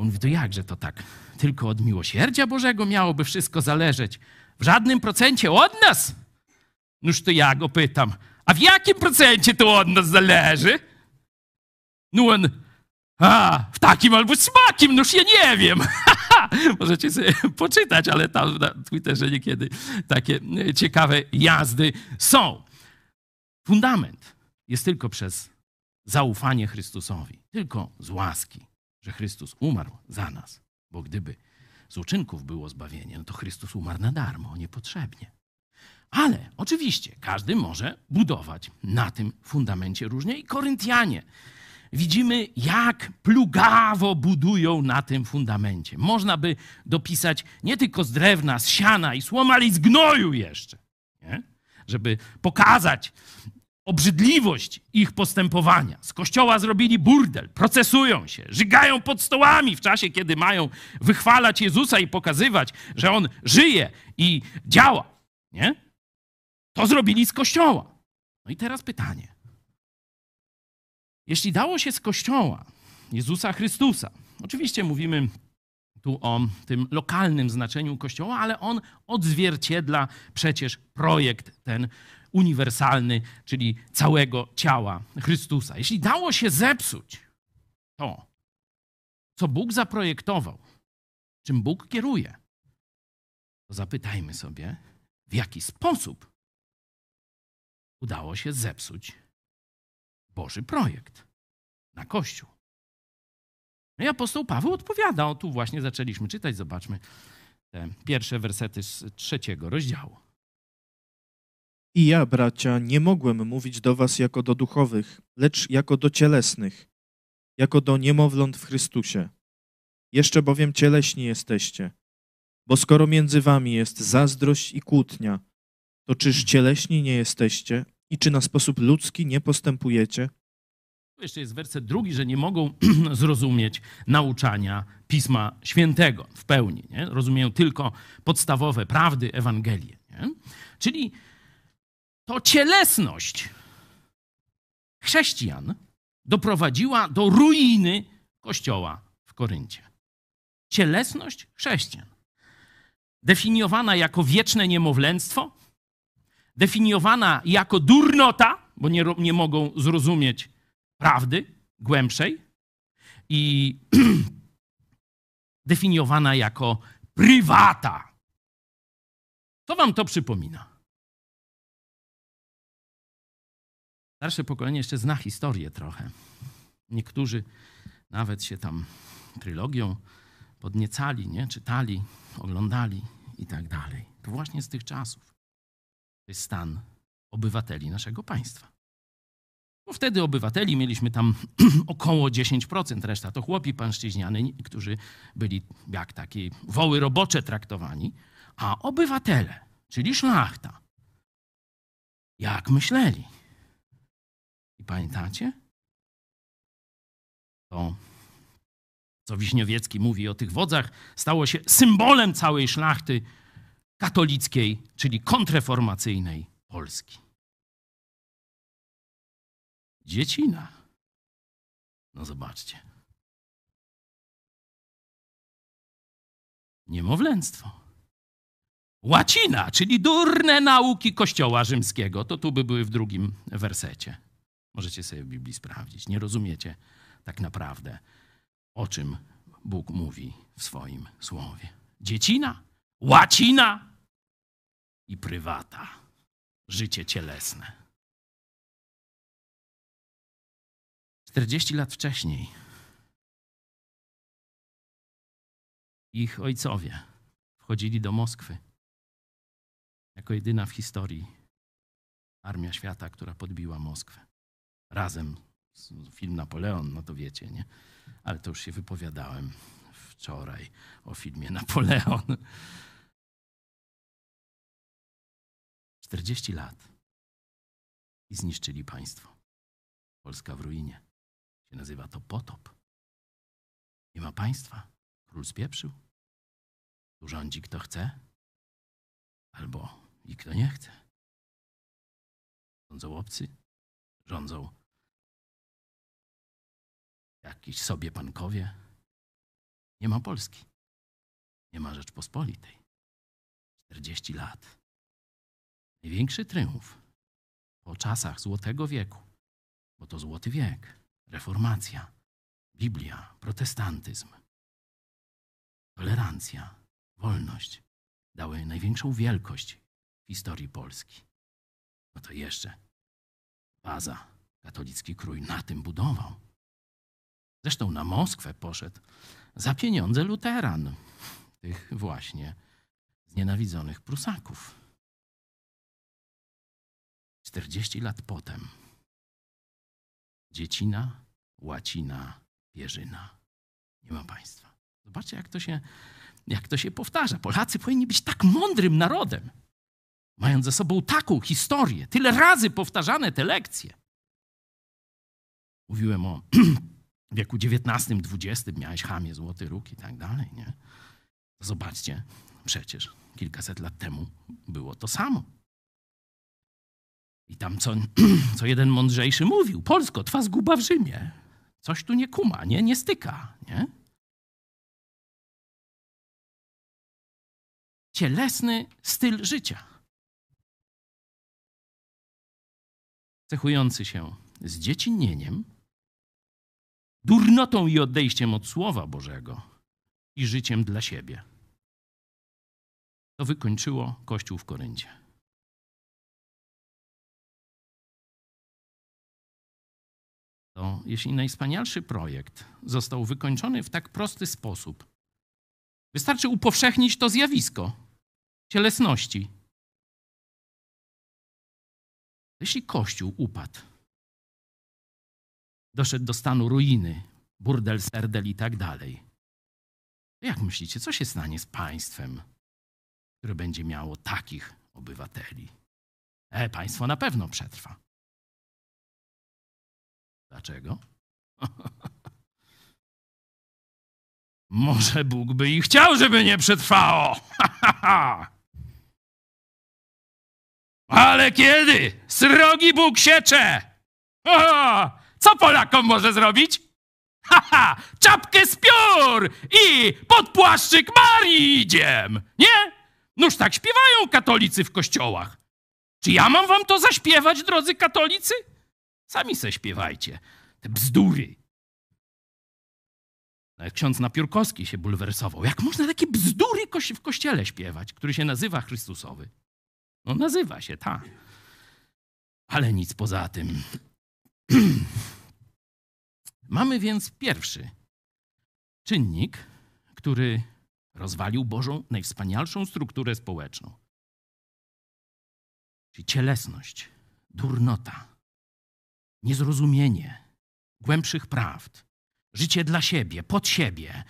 On mówi, to jakże to tak? Tylko od miłosierdzia Bożego miałoby wszystko zależeć. W żadnym procencie od nas? Noż to ja go pytam, a w jakim procencie to od nas zależy? No on, a, w takim albo smakim, noż ja nie wiem. Możecie sobie poczytać, ale tam na Twitterze niekiedy takie ciekawe jazdy są. Fundament jest tylko przez zaufanie Chrystusowi, tylko z łaski, że Chrystus umarł za nas. Bo gdyby z uczynków było zbawienie, no to Chrystus umarł na darmo, niepotrzebnie. Ale oczywiście każdy może budować na tym fundamencie różnie i Koryntianie. Widzimy, jak plugawo budują na tym fundamencie. Można by dopisać nie tylko z drewna, z siana i słoma, ale i z gnoju jeszcze. Nie? Żeby pokazać, obrzydliwość ich postępowania. Z kościoła zrobili burdel, procesują się, żygają pod stołami w czasie, kiedy mają wychwalać Jezusa i pokazywać, że On żyje i działa. Nie? To zrobili z kościoła. No i teraz pytanie. Jeśli dało się z kościoła Jezusa Chrystusa, oczywiście mówimy tu o tym lokalnym znaczeniu Kościoła, ale on odzwierciedla przecież projekt ten uniwersalny, czyli całego ciała Chrystusa. Jeśli dało się zepsuć to, co Bóg zaprojektował, czym Bóg kieruje, to zapytajmy sobie, w jaki sposób udało się zepsuć Boży projekt na Kościół. No i apostoł Paweł odpowiada. O, tu właśnie zaczęliśmy czytać. Zobaczmy te pierwsze wersety z trzeciego rozdziału. I ja, bracia, nie mogłem mówić do was jako do duchowych, lecz jako do cielesnych, jako do niemowląt w Chrystusie. Jeszcze bowiem cieleśni jesteście. Bo skoro między wami jest zazdrość i kłótnia, to czyż cieleśni nie jesteście i czy na sposób ludzki nie postępujecie? Tu jeszcze jest werset drugi, że nie mogą zrozumieć nauczania Pisma Świętego w pełni. Nie? Rozumieją tylko podstawowe prawdy Ewangelii. Czyli to cielesność chrześcijan doprowadziła do ruiny Kościoła w Koryncie. Cielesność chrześcijan. Definiowana jako wieczne niemowlęctwo, definiowana jako durnota, bo nie, nie mogą zrozumieć prawdy głębszej i definiowana jako prywata. Co wam to przypomina? Starsze pokolenie jeszcze zna historię trochę. Niektórzy nawet się tam trylogią podniecali, nie? czytali, oglądali i tak dalej. To właśnie z tych czasów. To jest stan obywateli naszego państwa. Bo wtedy obywateli mieliśmy tam około 10%, reszta to chłopi pańszczyźniany, którzy byli jak takie woły robocze traktowani, a obywatele, czyli szlachta, jak myśleli. I pamiętacie? To, co Wiśniowiecki mówi o tych wodzach, stało się symbolem całej szlachty katolickiej, czyli kontreformacyjnej Polski. Dziecina. No zobaczcie. Niemowlęctwo. Łacina, czyli durne nauki Kościoła Rzymskiego. To tu by były w drugim wersecie. Możecie sobie w Biblii sprawdzić. Nie rozumiecie tak naprawdę, o czym Bóg mówi w swoim słowie. Dziecina, łacina i prywata. Życie cielesne. 40 lat wcześniej ich ojcowie wchodzili do Moskwy jako jedyna w historii armia świata, która podbiła Moskwę. Razem film Napoleon, no to wiecie, nie? Ale to już się wypowiadałem wczoraj o filmie Napoleon. 40 lat i zniszczyli państwo. Polska w ruinie się nazywa to potop. Nie ma państwa. Król spieprzył. Tu rządzi kto chce, albo i kto nie chce. Rządzą obcy, rządzą jakiś sobie pankowie. Nie ma Polski. Nie ma Rzeczpospolitej. 40 lat. Największy triumf po czasach Złotego Wieku, bo to Złoty Wiek reformacja, Biblia, protestantyzm, tolerancja, wolność dały największą wielkość w historii Polski. No to jeszcze baza, katolicki krój na tym budował. Zresztą na Moskwę poszedł za pieniądze luteran, tych właśnie znienawidzonych Prusaków. 40 lat potem Dziecina, Łacina, Pierzyna. Nie ma państwa. Zobaczcie, jak to się, jak to się powtarza. Polacy powinni być tak mądrym narodem, mając ze sobą taką historię, tyle razy powtarzane te lekcje. Mówiłem o wieku XIX, XX, miałeś chamie, złoty róg i tak dalej, nie? Zobaczcie, przecież kilkaset lat temu było to samo. I tam co, co jeden mądrzejszy mówił, Polsko, twa zguba w Rzymie. Coś tu nie kuma, nie, nie styka, nie? cielesny styl życia. Cechujący się zdziecinnieniem, durnotą i odejściem od Słowa Bożego i życiem dla siebie. To wykończyło Kościół w Koryncie. To jeśli najwspanialszy projekt został wykończony w tak prosty sposób, wystarczy upowszechnić to zjawisko cielesności. Jeśli Kościół upadł, doszedł do stanu ruiny, burdel, serdel i tak dalej, jak myślicie, co się stanie z państwem, które będzie miało takich obywateli? E, państwo na pewno przetrwa. Dlaczego? Może Bóg by i chciał, żeby nie przetrwało. Ale kiedy? Srogi Bóg siecze! Co Polakom może zrobić? Haha, czapkę z piór i pod płaszczyk Marii idziem, nie? Noż tak śpiewają katolicy w kościołach. Czy ja mam wam to zaśpiewać, drodzy katolicy? Sami se śpiewajcie. Te bzdury. Nawet ksiądz Napiórkowski się bulwersował. Jak można takie bzdury w kościele śpiewać, który się nazywa Chrystusowy? No nazywa się, tak. Ale nic poza tym. Mamy więc pierwszy czynnik, który rozwalił Bożą najwspanialszą strukturę społeczną. Czyli cielesność, durnota, niezrozumienie głębszych prawd, życie dla siebie, pod siebie,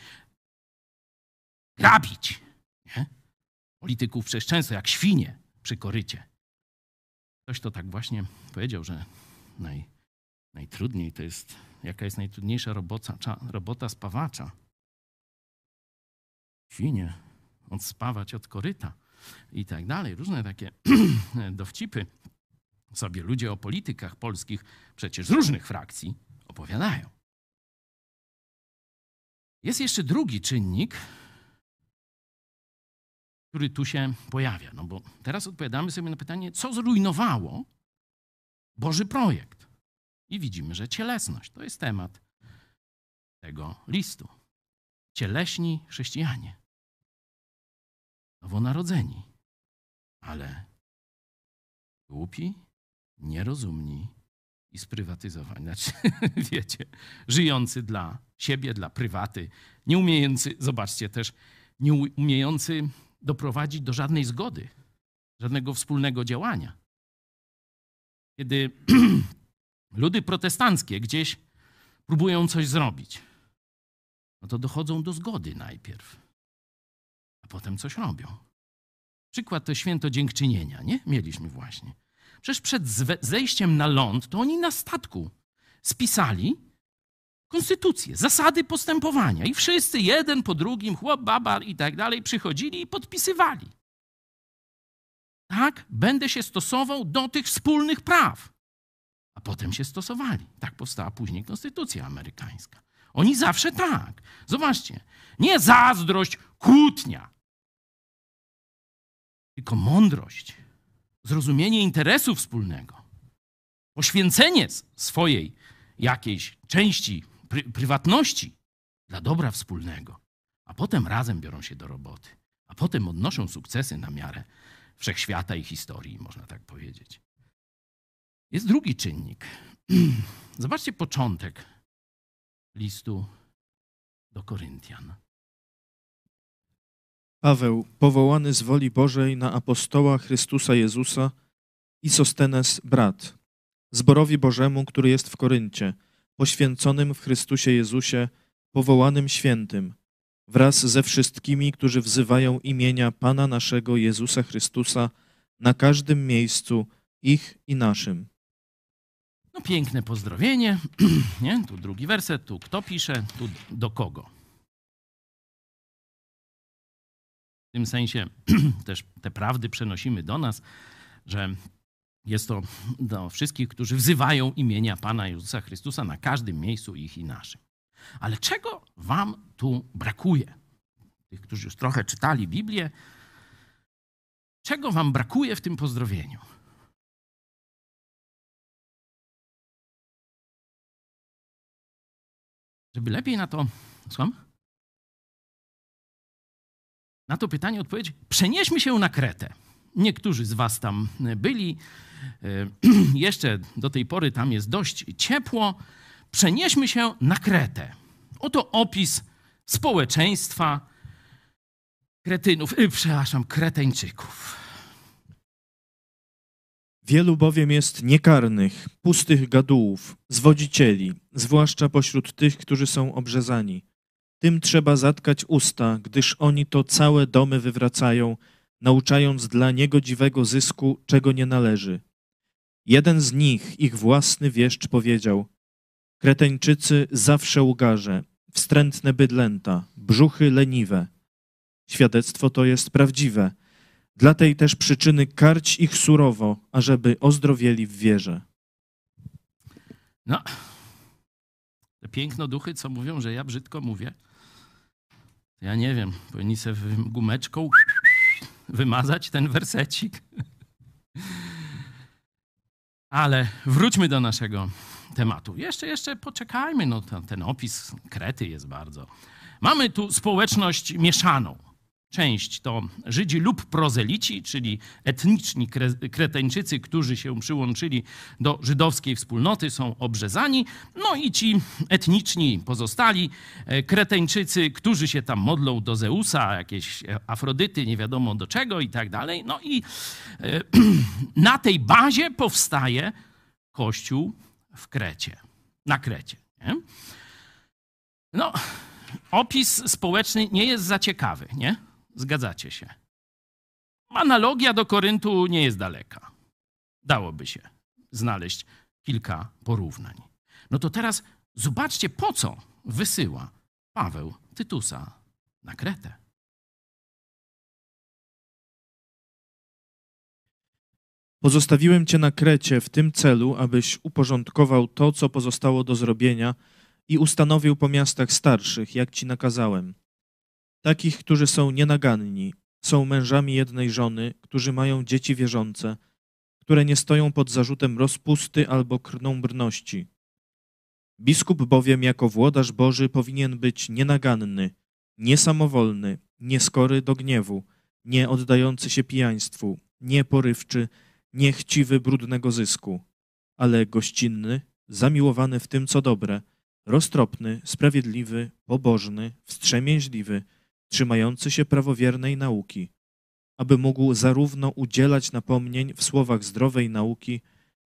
grabić. Nie? Polityków przecież często jak świnie przy korycie. Ktoś to tak właśnie powiedział, że naj, najtrudniej to jest, jaka jest najtrudniejsza robota, robota spawacza. Świnie, odspawać od koryta i tak dalej. Różne takie dowcipy sobie ludzie o politykach polskich, przecież z różnych frakcji, opowiadają. Jest jeszcze drugi czynnik, który tu się pojawia. No bo teraz odpowiadamy sobie na pytanie, co zrujnowało Boży projekt. I widzimy, że cielesność to jest temat tego listu. Cieleśni chrześcijanie, nowonarodzeni, ale głupi, nierozumni i sprywatyzowani. Znaczy, wiecie, żyjący dla siebie, dla prywaty, nie umiejący, zobaczcie też, nie umiejący doprowadzić do żadnej zgody, żadnego wspólnego działania. Kiedy ludy protestanckie gdzieś próbują coś zrobić, no to dochodzą do zgody najpierw, a potem coś robią. Przykład to święto dziękczynienia, nie? Mieliśmy właśnie. Przecież przed zejściem na ląd to oni na statku spisali konstytucję, zasady postępowania i wszyscy jeden po drugim, chłop, baba i tak dalej przychodzili i podpisywali. Tak, będę się stosował do tych wspólnych praw. A potem się stosowali. Tak powstała później konstytucja amerykańska. Oni zawsze tak. Zobaczcie, nie zazdrość, kłótnia, tylko mądrość zrozumienie interesu wspólnego, poświęcenie swojej jakiejś części pry prywatności dla dobra wspólnego, a potem razem biorą się do roboty, a potem odnoszą sukcesy na miarę wszechświata i historii, można tak powiedzieć. Jest drugi czynnik. Zobaczcie początek listu do Koryntian. Paweł, powołany z woli Bożej na apostoła Chrystusa Jezusa i Sostenes brat, zborowi Bożemu, który jest w Koryncie, poświęconym w Chrystusie Jezusie, powołanym świętym, wraz ze wszystkimi, którzy wzywają imienia Pana naszego Jezusa Chrystusa na każdym miejscu, ich i naszym. No piękne pozdrowienie, nie? Tu drugi werset, tu kto pisze, tu do kogo. W tym sensie też te prawdy przenosimy do nas, że jest to do wszystkich, którzy wzywają imienia Pana Jezusa Chrystusa na każdym miejscu ich i naszym. Ale czego wam tu brakuje? Tych, którzy już trochę czytali Biblię, czego wam brakuje w tym pozdrowieniu? Żeby lepiej na to, słucham? Na to pytanie odpowiedź, przenieśmy się na Kretę. Niektórzy z was tam byli, e, jeszcze do tej pory tam jest dość ciepło. Przenieśmy się na Kretę. Oto opis społeczeństwa kretynów, y, przepraszam, kreteńczyków. Wielu bowiem jest niekarnych, pustych gadułów, zwodzicieli, zwłaszcza pośród tych, którzy są obrzezani. Tym trzeba zatkać usta, gdyż oni to całe domy wywracają, nauczając dla niegodziwego zysku, czego nie należy. Jeden z nich, ich własny wieszcz, powiedział: Kreteńczycy zawsze łgarze, wstrętne bydlęta, brzuchy leniwe. Świadectwo to jest prawdziwe. Dla tej też przyczyny karć ich surowo, ażeby ozdrowieli w wierze. No, te piękno duchy, co mówią, że ja brzydko mówię. Ja nie wiem, powinni sobie gumeczką wymazać ten wersecik. Ale wróćmy do naszego tematu. Jeszcze, jeszcze poczekajmy, no ten, ten opis Krety jest bardzo. Mamy tu społeczność mieszaną. Część to Żydzi lub prozelici, czyli etniczni Kreteńczycy, którzy się przyłączyli do żydowskiej wspólnoty, są obrzezani. No i ci etniczni pozostali e, Kreteńczycy, którzy się tam modlą do Zeusa, jakieś Afrodyty, nie wiadomo do czego i tak dalej. No i e, na tej bazie powstaje kościół w Krecie, na Krecie. Nie? No, opis społeczny nie jest za ciekawy, nie? Zgadzacie się. Analogia do Koryntu nie jest daleka. Dałoby się znaleźć kilka porównań. No to teraz zobaczcie, po co wysyła Paweł Tytusa na Kretę. Pozostawiłem cię na Krecie w tym celu, abyś uporządkował to, co pozostało do zrobienia i ustanowił po miastach starszych, jak ci nakazałem takich, którzy są nienaganni, są mężami jednej żony, którzy mają dzieci wierzące, które nie stoją pod zarzutem rozpusty albo krnąbrności. Biskup bowiem jako włodarz Boży powinien być nienaganny, niesamowolny, nieskory do gniewu, nie oddający się pijaństwu, nieporywczy, niechciwy brudnego zysku, ale gościnny, zamiłowany w tym, co dobre, roztropny, sprawiedliwy, pobożny, wstrzemięźliwy, trzymający się prawowiernej nauki, aby mógł zarówno udzielać napomnień w słowach zdrowej nauki,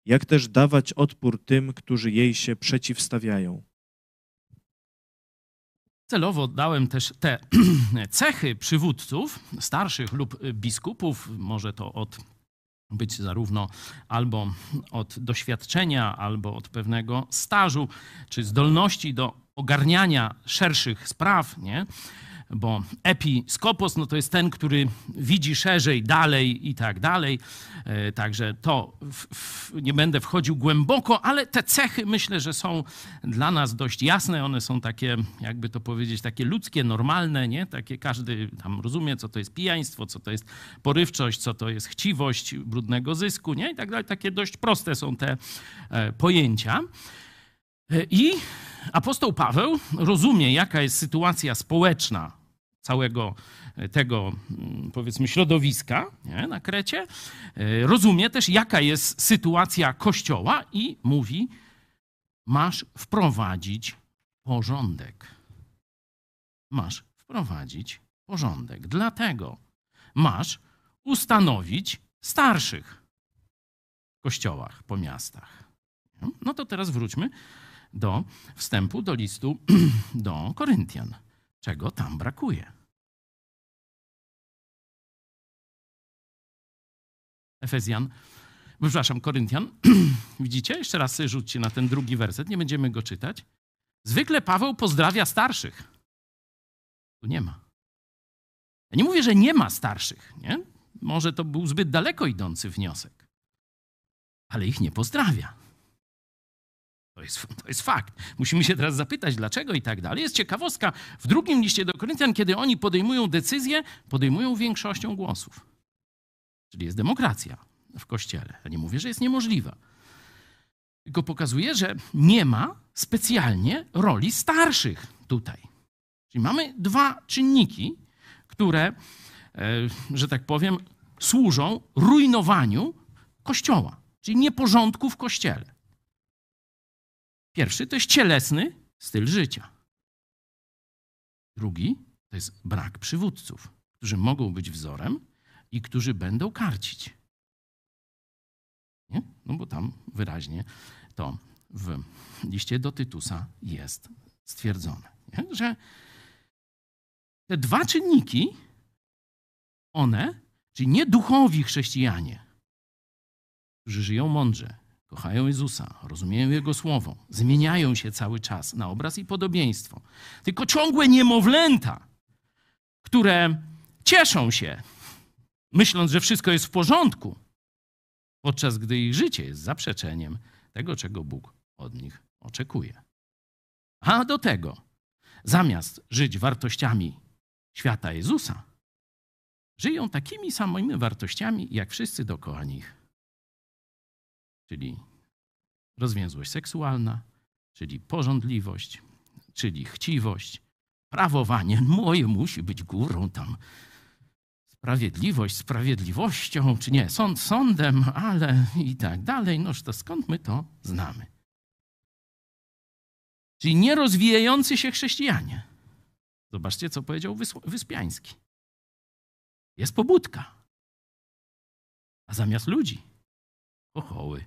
jak też dawać odpór tym, którzy jej się przeciwstawiają. Celowo dałem też te cechy przywódców, starszych lub biskupów, może to od być zarówno albo od doświadczenia, albo od pewnego stażu, czy zdolności do ogarniania szerszych spraw, nie? Bo episkopos no to jest ten, który widzi szerzej, dalej i tak dalej. E, także to w, w, nie będę wchodził głęboko, ale te cechy myślę, że są dla nas dość jasne. One są takie, jakby to powiedzieć, takie ludzkie, normalne, nie? Takie każdy tam rozumie, co to jest pijaństwo, co to jest porywczość, co to jest chciwość brudnego zysku, nie? I tak dalej. Takie dość proste są te e, pojęcia. E, I apostoł Paweł rozumie, jaka jest sytuacja społeczna całego e, tego, mm, powiedzmy, środowiska nie, na Krecie, e, rozumie też, jaka jest sytuacja Kościoła i mówi, masz wprowadzić porządek. Masz wprowadzić porządek. Dlatego masz ustanowić starszych w kościołach po miastach. No to teraz wróćmy do wstępu do listu do Koryntian. Czego tam brakuje? Efezjan, przepraszam, Koryntian. Widzicie? Jeszcze raz rzućcie na ten drugi werset, nie będziemy go czytać. Zwykle Paweł pozdrawia starszych. Tu nie ma. Ja nie mówię, że nie ma starszych, nie? Może to był zbyt daleko idący wniosek. Ale ich nie pozdrawia. To jest, to jest fakt. Musimy się teraz zapytać, dlaczego i tak dalej. Jest ciekawostka. W drugim liście do Koryntian, kiedy oni podejmują decyzję, podejmują większością głosów. Czyli jest demokracja w kościele. Ja nie mówię, że jest niemożliwa. Tylko pokazuje, że nie ma specjalnie roli starszych tutaj. Czyli mamy dwa czynniki, które, e, że tak powiem, służą rujnowaniu kościoła, czyli nieporządku w kościele. Pierwszy to jest cielesny styl życia. Drugi to jest brak przywódców, którzy mogą być wzorem i którzy będą karcić. Nie? No bo tam wyraźnie to w liście do Tytusa jest stwierdzone, nie? że te dwa czynniki, one, czyli nie duchowi chrześcijanie, którzy żyją mądrze, kochają Jezusa, rozumieją Jego słowo, zmieniają się cały czas na obraz i podobieństwo, tylko ciągłe niemowlęta, które cieszą się, myśląc, że wszystko jest w porządku, podczas gdy ich życie jest zaprzeczeniem tego, czego Bóg od nich oczekuje. A do tego, zamiast żyć wartościami świata Jezusa, żyją takimi samymi wartościami, jak wszyscy dookoła nich. Czyli rozwiązłość seksualna, czyli porządliwość, czyli chciwość, prawowanie. Moje musi być górą tam. Sprawiedliwość sprawiedliwością, czy nie, sąd sądem, ale i tak dalej. Noż to skąd my to znamy? Czyli nierozwijający się chrześcijanie. Zobaczcie, co powiedział Wyspiański. Jest pobudka. A zamiast ludzi, ochoły.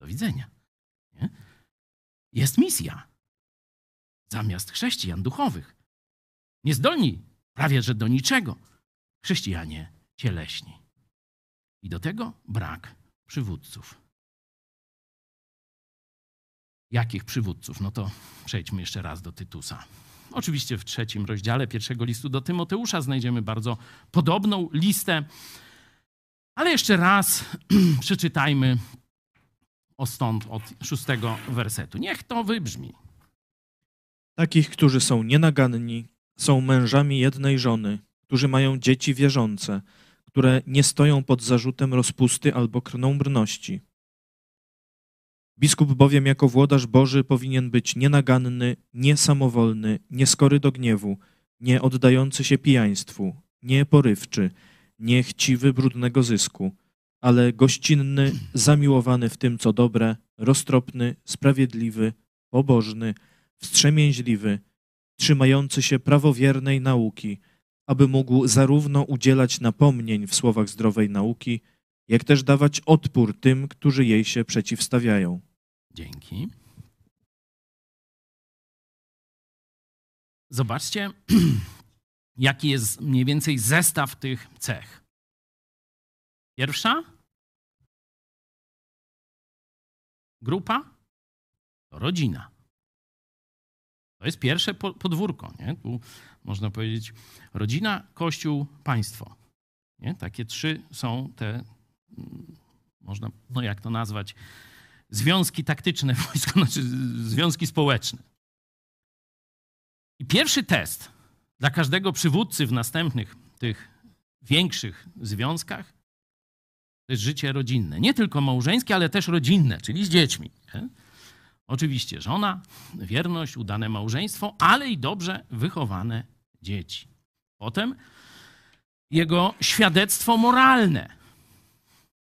Do widzenia. Nie? Jest misja. Zamiast chrześcijan duchowych. Niezdolni prawie że do niczego. Chrześcijanie cieleśni. I do tego brak przywódców. Jakich przywódców? No to przejdźmy jeszcze raz do Tytusa. Oczywiście w trzecim rozdziale pierwszego listu do Tymoteusza znajdziemy bardzo podobną listę, ale jeszcze raz przeczytajmy stąd od szóstego wersetu. Niech to wybrzmi. Takich, którzy są nienaganni, są mężami jednej żony, którzy mają dzieci wierzące, które nie stoją pod zarzutem rozpusty albo krnąbrności. Biskup bowiem jako włodarz Boży powinien być nienaganny, niesamowolny, nieskory do gniewu, nie oddający się pijaństwu, nieporywczy, niechciwy brudnego zysku, ale gościnny, zamiłowany w tym, co dobre, roztropny, sprawiedliwy, pobożny, wstrzemięźliwy, trzymający się prawowiernej nauki, aby mógł zarówno udzielać napomnień w słowach zdrowej nauki, jak też dawać odpór tym, którzy jej się przeciwstawiają. Dzięki. Zobaczcie, jaki jest mniej więcej zestaw tych cech. Pierwsza grupa to rodzina. To jest pierwsze podwórko. Nie? Tu można powiedzieć rodzina, kościół, państwo. Nie? Takie trzy są te, mm, można, no jak to nazwać, związki taktyczne wojsko, znaczy związki społeczne. I pierwszy test dla każdego przywódcy w następnych tych większych związkach to jest życie rodzinne. Nie tylko małżeńskie, ale też rodzinne, czyli z dziećmi. Nie? Oczywiście żona, wierność, udane małżeństwo, ale i dobrze wychowane dzieci. Potem jego świadectwo moralne.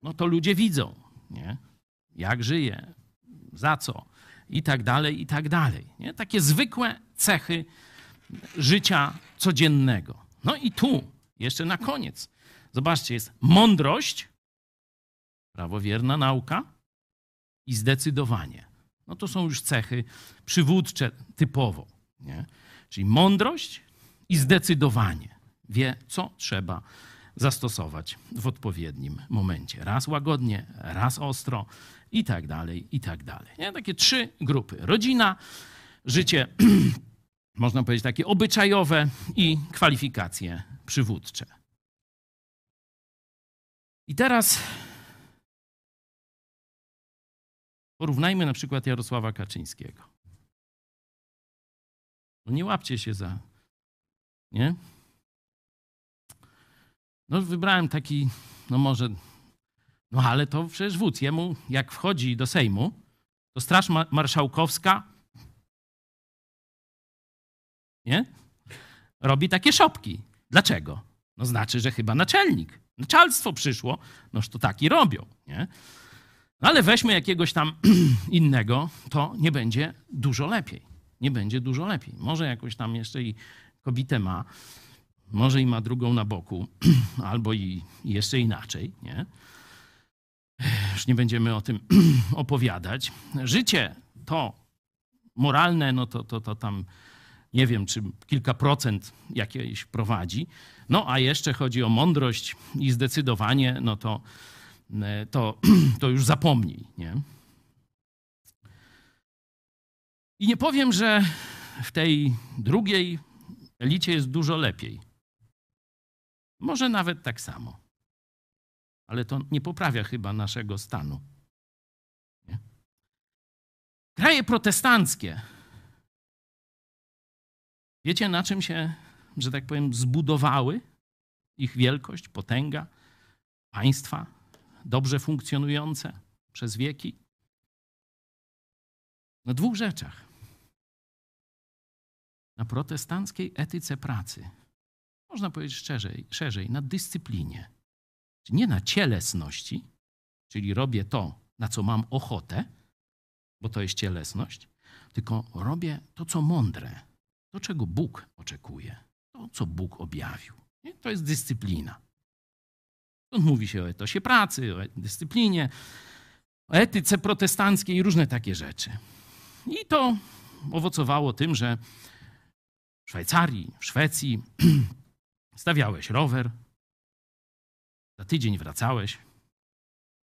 No to ludzie widzą, nie? jak żyje, za co i tak dalej, i tak dalej. Nie? Takie zwykłe cechy życia codziennego. No i tu, jeszcze na koniec, zobaczcie, jest mądrość, prawowierna nauka i zdecydowanie. No to są już cechy przywódcze typowo. Nie? Czyli mądrość i zdecydowanie. Wie, co trzeba zastosować w odpowiednim momencie. Raz łagodnie, raz ostro i tak dalej, i tak dalej. Nie? Takie trzy grupy. Rodzina, życie, można powiedzieć, takie obyczajowe i kwalifikacje przywódcze. I teraz Porównajmy na przykład Jarosława Kaczyńskiego. No nie łapcie się za. Nie? No wybrałem taki, no może, no ale to przecież wódz, jemu jak wchodzi do Sejmu, to Straż Marszałkowska, nie? Robi takie szopki. Dlaczego? No znaczy, że chyba naczelnik, naczelstwo przyszło, noż to taki robią, nie? No ale weźmy jakiegoś tam innego, to nie będzie dużo lepiej. Nie będzie dużo lepiej. Może jakoś tam jeszcze i kobietę ma, może i ma drugą na boku, albo i jeszcze inaczej, nie? Już nie będziemy o tym opowiadać. Życie to moralne, no to, to, to tam nie wiem, czy kilka procent jakieś prowadzi. No a jeszcze chodzi o mądrość i zdecydowanie, no to, to, to już zapomnij, nie? I nie powiem, że w tej drugiej elicie jest dużo lepiej. Może nawet tak samo. Ale to nie poprawia chyba naszego stanu. Nie? Kraje protestanckie. Wiecie, na czym się, że tak powiem, zbudowały ich wielkość, potęga, państwa dobrze funkcjonujące przez wieki? Na dwóch rzeczach. Na protestanckiej etyce pracy można powiedzieć szerzej, szerzej na dyscyplinie. Nie na cielesności, czyli robię to, na co mam ochotę, bo to jest cielesność, tylko robię to, co mądre, to, czego Bóg oczekuje, to, co Bóg objawił. Nie? To jest dyscyplina. Mówi się o etosie pracy, o dyscyplinie, o etyce protestanckiej i różne takie rzeczy. I to owocowało tym, że w Szwajcarii, w Szwecji Stawiałeś rower, za tydzień wracałeś,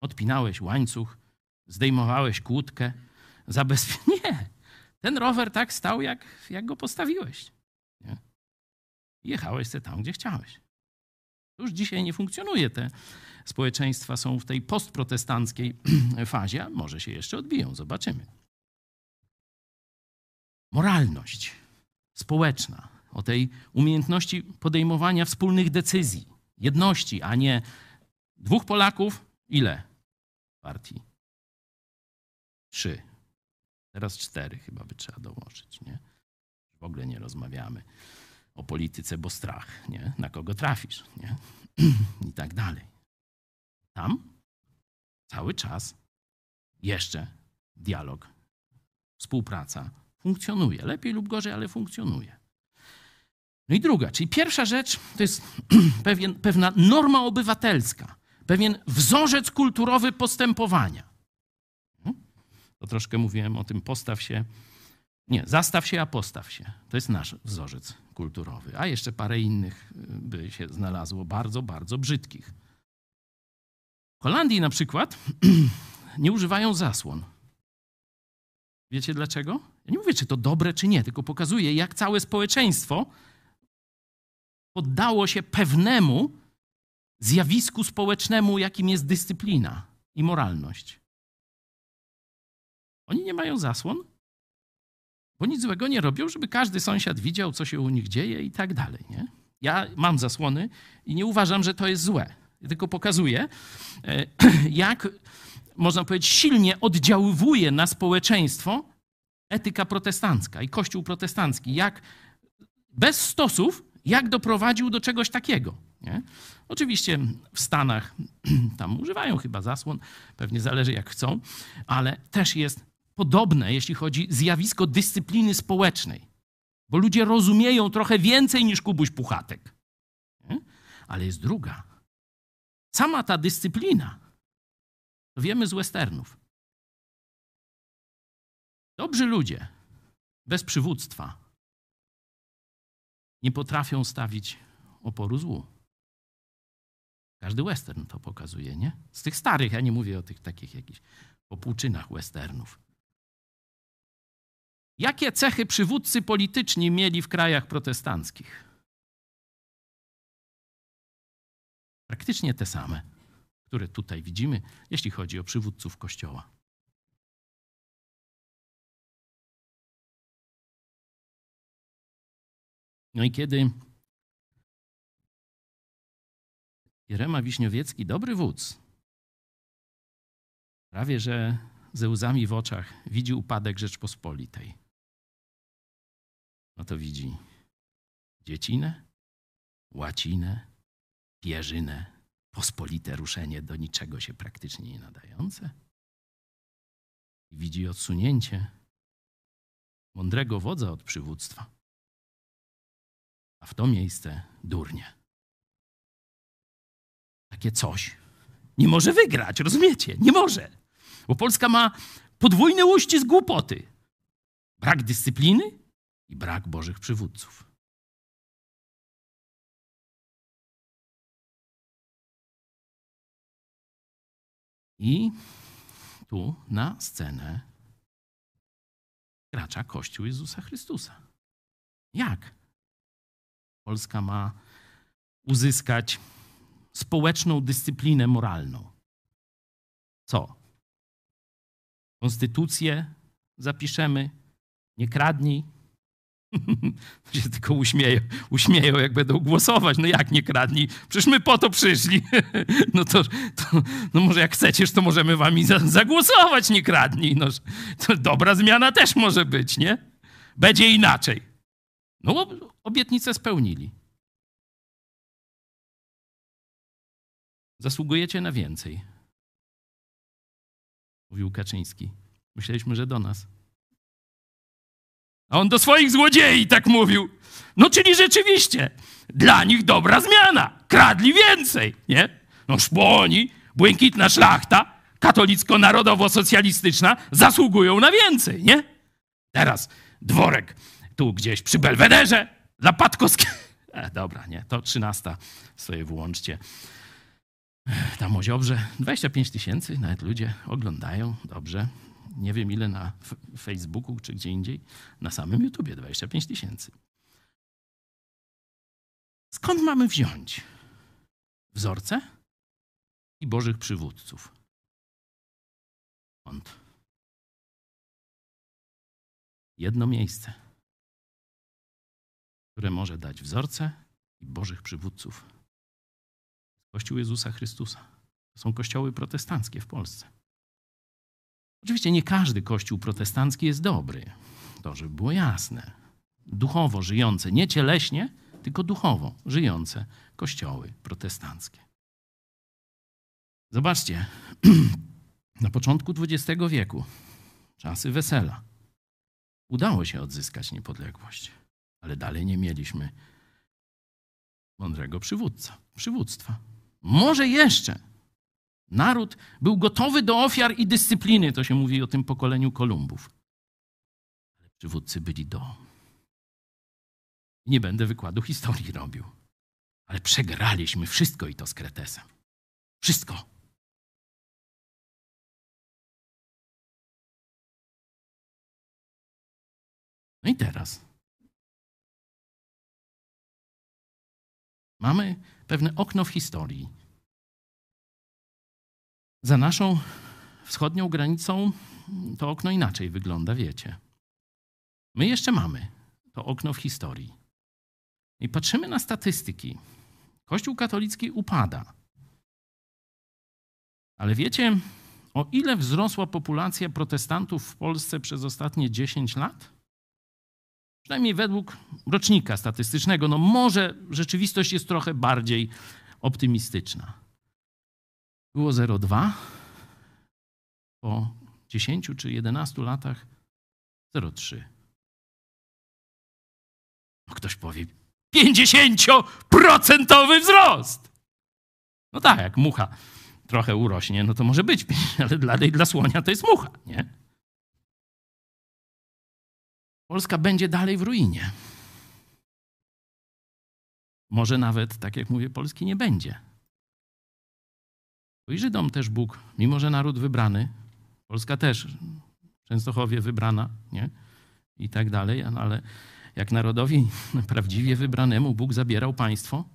odpinałeś łańcuch, zdejmowałeś kłódkę, zabezpie... Nie, ten rower tak stał, jak, jak go postawiłeś. Nie? Jechałeś se tam, gdzie chciałeś. Już dzisiaj nie funkcjonuje. Te społeczeństwa są w tej postprotestanckiej fazie, a może się jeszcze odbiją, zobaczymy. Moralność społeczna o tej umiejętności podejmowania wspólnych decyzji, jedności, a nie dwóch Polaków. Ile partii? Trzy. Teraz cztery chyba by trzeba dołożyć, nie? W ogóle nie rozmawiamy o polityce, bo strach, nie? Na kogo trafisz, nie? I tak dalej. Tam cały czas jeszcze dialog, współpraca funkcjonuje. Lepiej lub gorzej, ale funkcjonuje. No i druga, czyli pierwsza rzecz to jest pewien, pewna norma obywatelska, pewien wzorzec kulturowy postępowania. Hmm? To troszkę mówiłem o tym, postaw się. Nie, zastaw się, a postaw się. To jest nasz wzorzec kulturowy. A jeszcze parę innych y, by się znalazło, bardzo, bardzo brzydkich. W Holandii na przykład nie używają zasłon. Wiecie dlaczego? Ja nie mówię, czy to dobre, czy nie, tylko pokazuję, jak całe społeczeństwo poddało się pewnemu zjawisku społecznemu, jakim jest dyscyplina i moralność. Oni nie mają zasłon, bo nic złego nie robią, żeby każdy sąsiad widział, co się u nich dzieje i tak dalej. Nie? Ja mam zasłony i nie uważam, że to jest złe. Tylko pokazuję, e, jak, można powiedzieć, silnie oddziaływuje na społeczeństwo etyka protestancka i kościół protestancki. Jak bez stosów jak doprowadził do czegoś takiego? Nie? Oczywiście w Stanach tam używają chyba zasłon, pewnie zależy jak chcą, ale też jest podobne, jeśli chodzi zjawisko dyscypliny społecznej, bo ludzie rozumieją trochę więcej niż Kubuś Puchatek. Nie? Ale jest druga. Sama ta dyscyplina, to wiemy z westernów. Dobrzy ludzie bez przywództwa nie potrafią stawić oporu złu. Każdy western to pokazuje, nie? Z tych starych, ja nie mówię o tych takich jakichś popłuczynach westernów. Jakie cechy przywódcy polityczni mieli w krajach protestanckich? Praktycznie te same, które tutaj widzimy, jeśli chodzi o przywódców Kościoła. No i kiedy Jerema Wiśniowiecki, dobry wódz, prawie że ze łzami w oczach widzi upadek Rzeczpospolitej. No to widzi dziecinę, łacinę, pierzynę, pospolite ruszenie do niczego się praktycznie nie nadające. I widzi odsunięcie mądrego wodza od przywództwa. A w to miejsce durnie. Takie coś nie może wygrać, rozumiecie? Nie może. Bo Polska ma podwójny uścisk głupoty. Brak dyscypliny i brak bożych przywódców. I tu na scenę kracza Kościół Jezusa Chrystusa. Jak Polska ma uzyskać społeczną dyscyplinę moralną? Co? Konstytucję zapiszemy, nie kradnij. się tylko uśmieją, uśmieją, jak będą głosować. No jak nie kradnij? Przecież my po to przyszli. no to, to no może jak chcecie, to możemy wami za, zagłosować, nie kradnij. No, to dobra zmiana też może być, nie? Będzie inaczej. No obietnicę spełnili. Zasługujecie na więcej. Mówił Kaczyński. Myśleliśmy, że do nas. A on do swoich złodziei tak mówił. No czyli rzeczywiście, dla nich dobra zmiana. Kradli więcej, nie? No szponi, błękitna szlachta, katolicko-narodowo-socjalistyczna zasługują na więcej, nie? Teraz dworek tu gdzieś przy Belwederze dla Patkowskiego. E, dobra, nie, to trzynasta sobie włączcie. Tam o Ziobrze 25 tysięcy, nawet ludzie oglądają, dobrze nie wiem ile na Facebooku czy gdzie indziej, na samym YouTubie 25 tysięcy. Skąd mamy wziąć wzorce i bożych przywódców? Skąd? Jedno miejsce, które może dać wzorce i bożych przywódców. Kościół Jezusa Chrystusa. To są kościoły protestanckie w Polsce. Oczywiście nie każdy kościół protestancki jest dobry. To, żeby było jasne. Duchowo żyjące, nie cieleśnie, tylko duchowo żyjące kościoły protestanckie. Zobaczcie, na początku XX wieku, czasy wesela, udało się odzyskać niepodległość, ale dalej nie mieliśmy mądrego przywódca, przywództwa. Może jeszcze Naród był gotowy do ofiar i dyscypliny, to się mówi o tym pokoleniu Kolumbów. Ale przywódcy byli do. Nie będę wykładu historii robił. Ale przegraliśmy wszystko i to z Kretesem. Wszystko. No i teraz. Mamy pewne okno w historii. Za naszą wschodnią granicą to okno inaczej wygląda, wiecie. My jeszcze mamy to okno w historii. I patrzymy na statystyki. Kościół katolicki upada. Ale wiecie, o ile wzrosła populacja protestantów w Polsce przez ostatnie 10 lat? Przynajmniej według rocznika statystycznego. No może rzeczywistość jest trochę bardziej optymistyczna było 0,2. Po 10 czy 11 latach 0,3. No ktoś powie, 50% wzrost. No tak, jak mucha trochę urośnie, no to może być, ale dla, dla słonia to jest mucha, nie? Polska będzie dalej w ruinie. Może nawet, tak jak mówię, Polski nie będzie. Bo i Żydom też Bóg, mimo że naród wybrany, Polska też, Częstochowie wybrana, nie? I tak dalej, ale jak narodowi prawdziwie wybranemu Bóg zabierał państwo,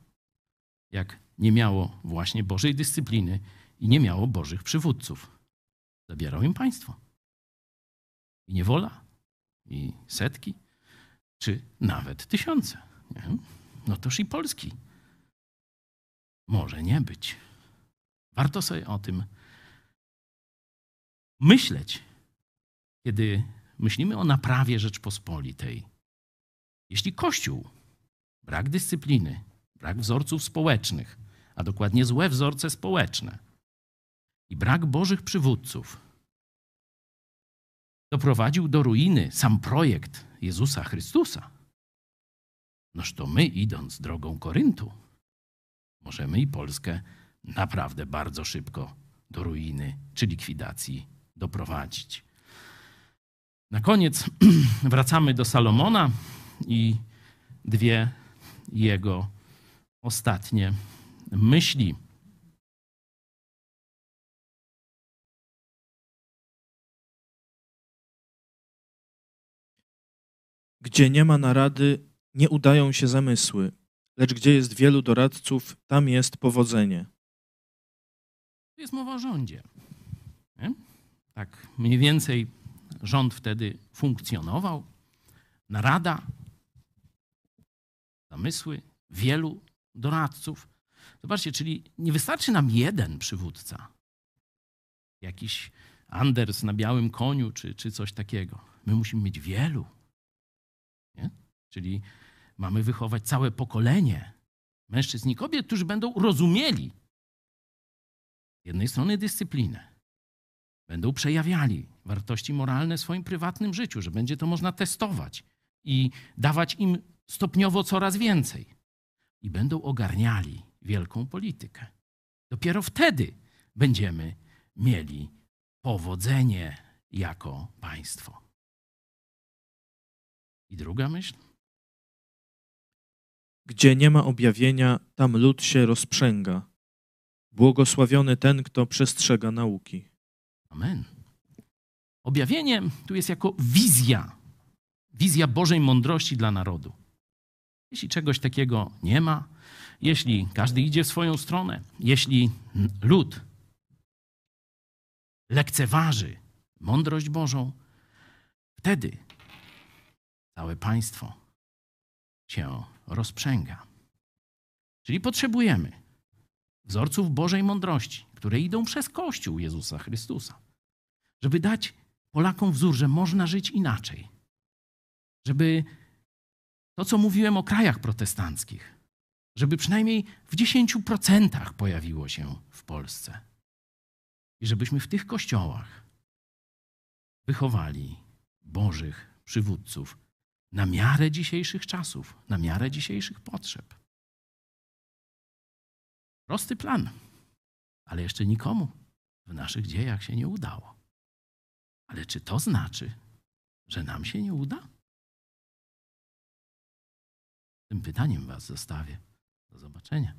jak nie miało właśnie Bożej dyscypliny i nie miało Bożych przywódców. Zabierał im państwo. I niewola, i setki, czy nawet tysiące. Nie? No toż i Polski może nie być. Warto sobie o tym myśleć, kiedy myślimy o naprawie Rzeczpospolitej. Jeśli Kościół, brak dyscypliny, brak wzorców społecznych, a dokładnie złe wzorce społeczne i brak bożych przywódców doprowadził do ruiny sam projekt Jezusa Chrystusa, noż to my, idąc drogą Koryntu, możemy i Polskę naprawdę bardzo szybko do ruiny czy likwidacji doprowadzić. Na koniec wracamy do Salomona i dwie jego ostatnie myśli. Gdzie nie ma narady, nie udają się zamysły, lecz gdzie jest wielu doradców, tam jest powodzenie. Jest mowa o rządzie. Nie? Tak mniej więcej rząd wtedy funkcjonował. Narada, zamysły, wielu doradców. Zobaczcie, czyli nie wystarczy nam jeden przywódca. Jakiś Anders na białym koniu, czy, czy coś takiego. My musimy mieć wielu. Nie? Czyli mamy wychować całe pokolenie mężczyzn i kobiet, którzy będą rozumieli z jednej strony dyscyplinę, będą przejawiali wartości moralne w swoim prywatnym życiu, że będzie to można testować i dawać im stopniowo coraz więcej. I będą ogarniali wielką politykę. Dopiero wtedy będziemy mieli powodzenie jako państwo. I druga myśl. Gdzie nie ma objawienia, tam lud się rozprzęga. Błogosławiony ten, kto przestrzega nauki. Amen. Objawienie tu jest jako wizja, wizja Bożej mądrości dla narodu. Jeśli czegoś takiego nie ma, jeśli każdy idzie w swoją stronę, jeśli lud lekceważy mądrość Bożą, wtedy całe państwo się rozprzęga. Czyli potrzebujemy wzorców Bożej mądrości, które idą przez Kościół Jezusa Chrystusa, żeby dać Polakom wzór, że można żyć inaczej. Żeby to, co mówiłem o krajach protestanckich, żeby przynajmniej w 10% pojawiło się w Polsce. I żebyśmy w tych kościołach wychowali Bożych przywódców na miarę dzisiejszych czasów, na miarę dzisiejszych potrzeb. Prosty plan, ale jeszcze nikomu w naszych dziejach się nie udało. Ale czy to znaczy, że nam się nie uda? Tym pytaniem Was zostawię. Do zobaczenia.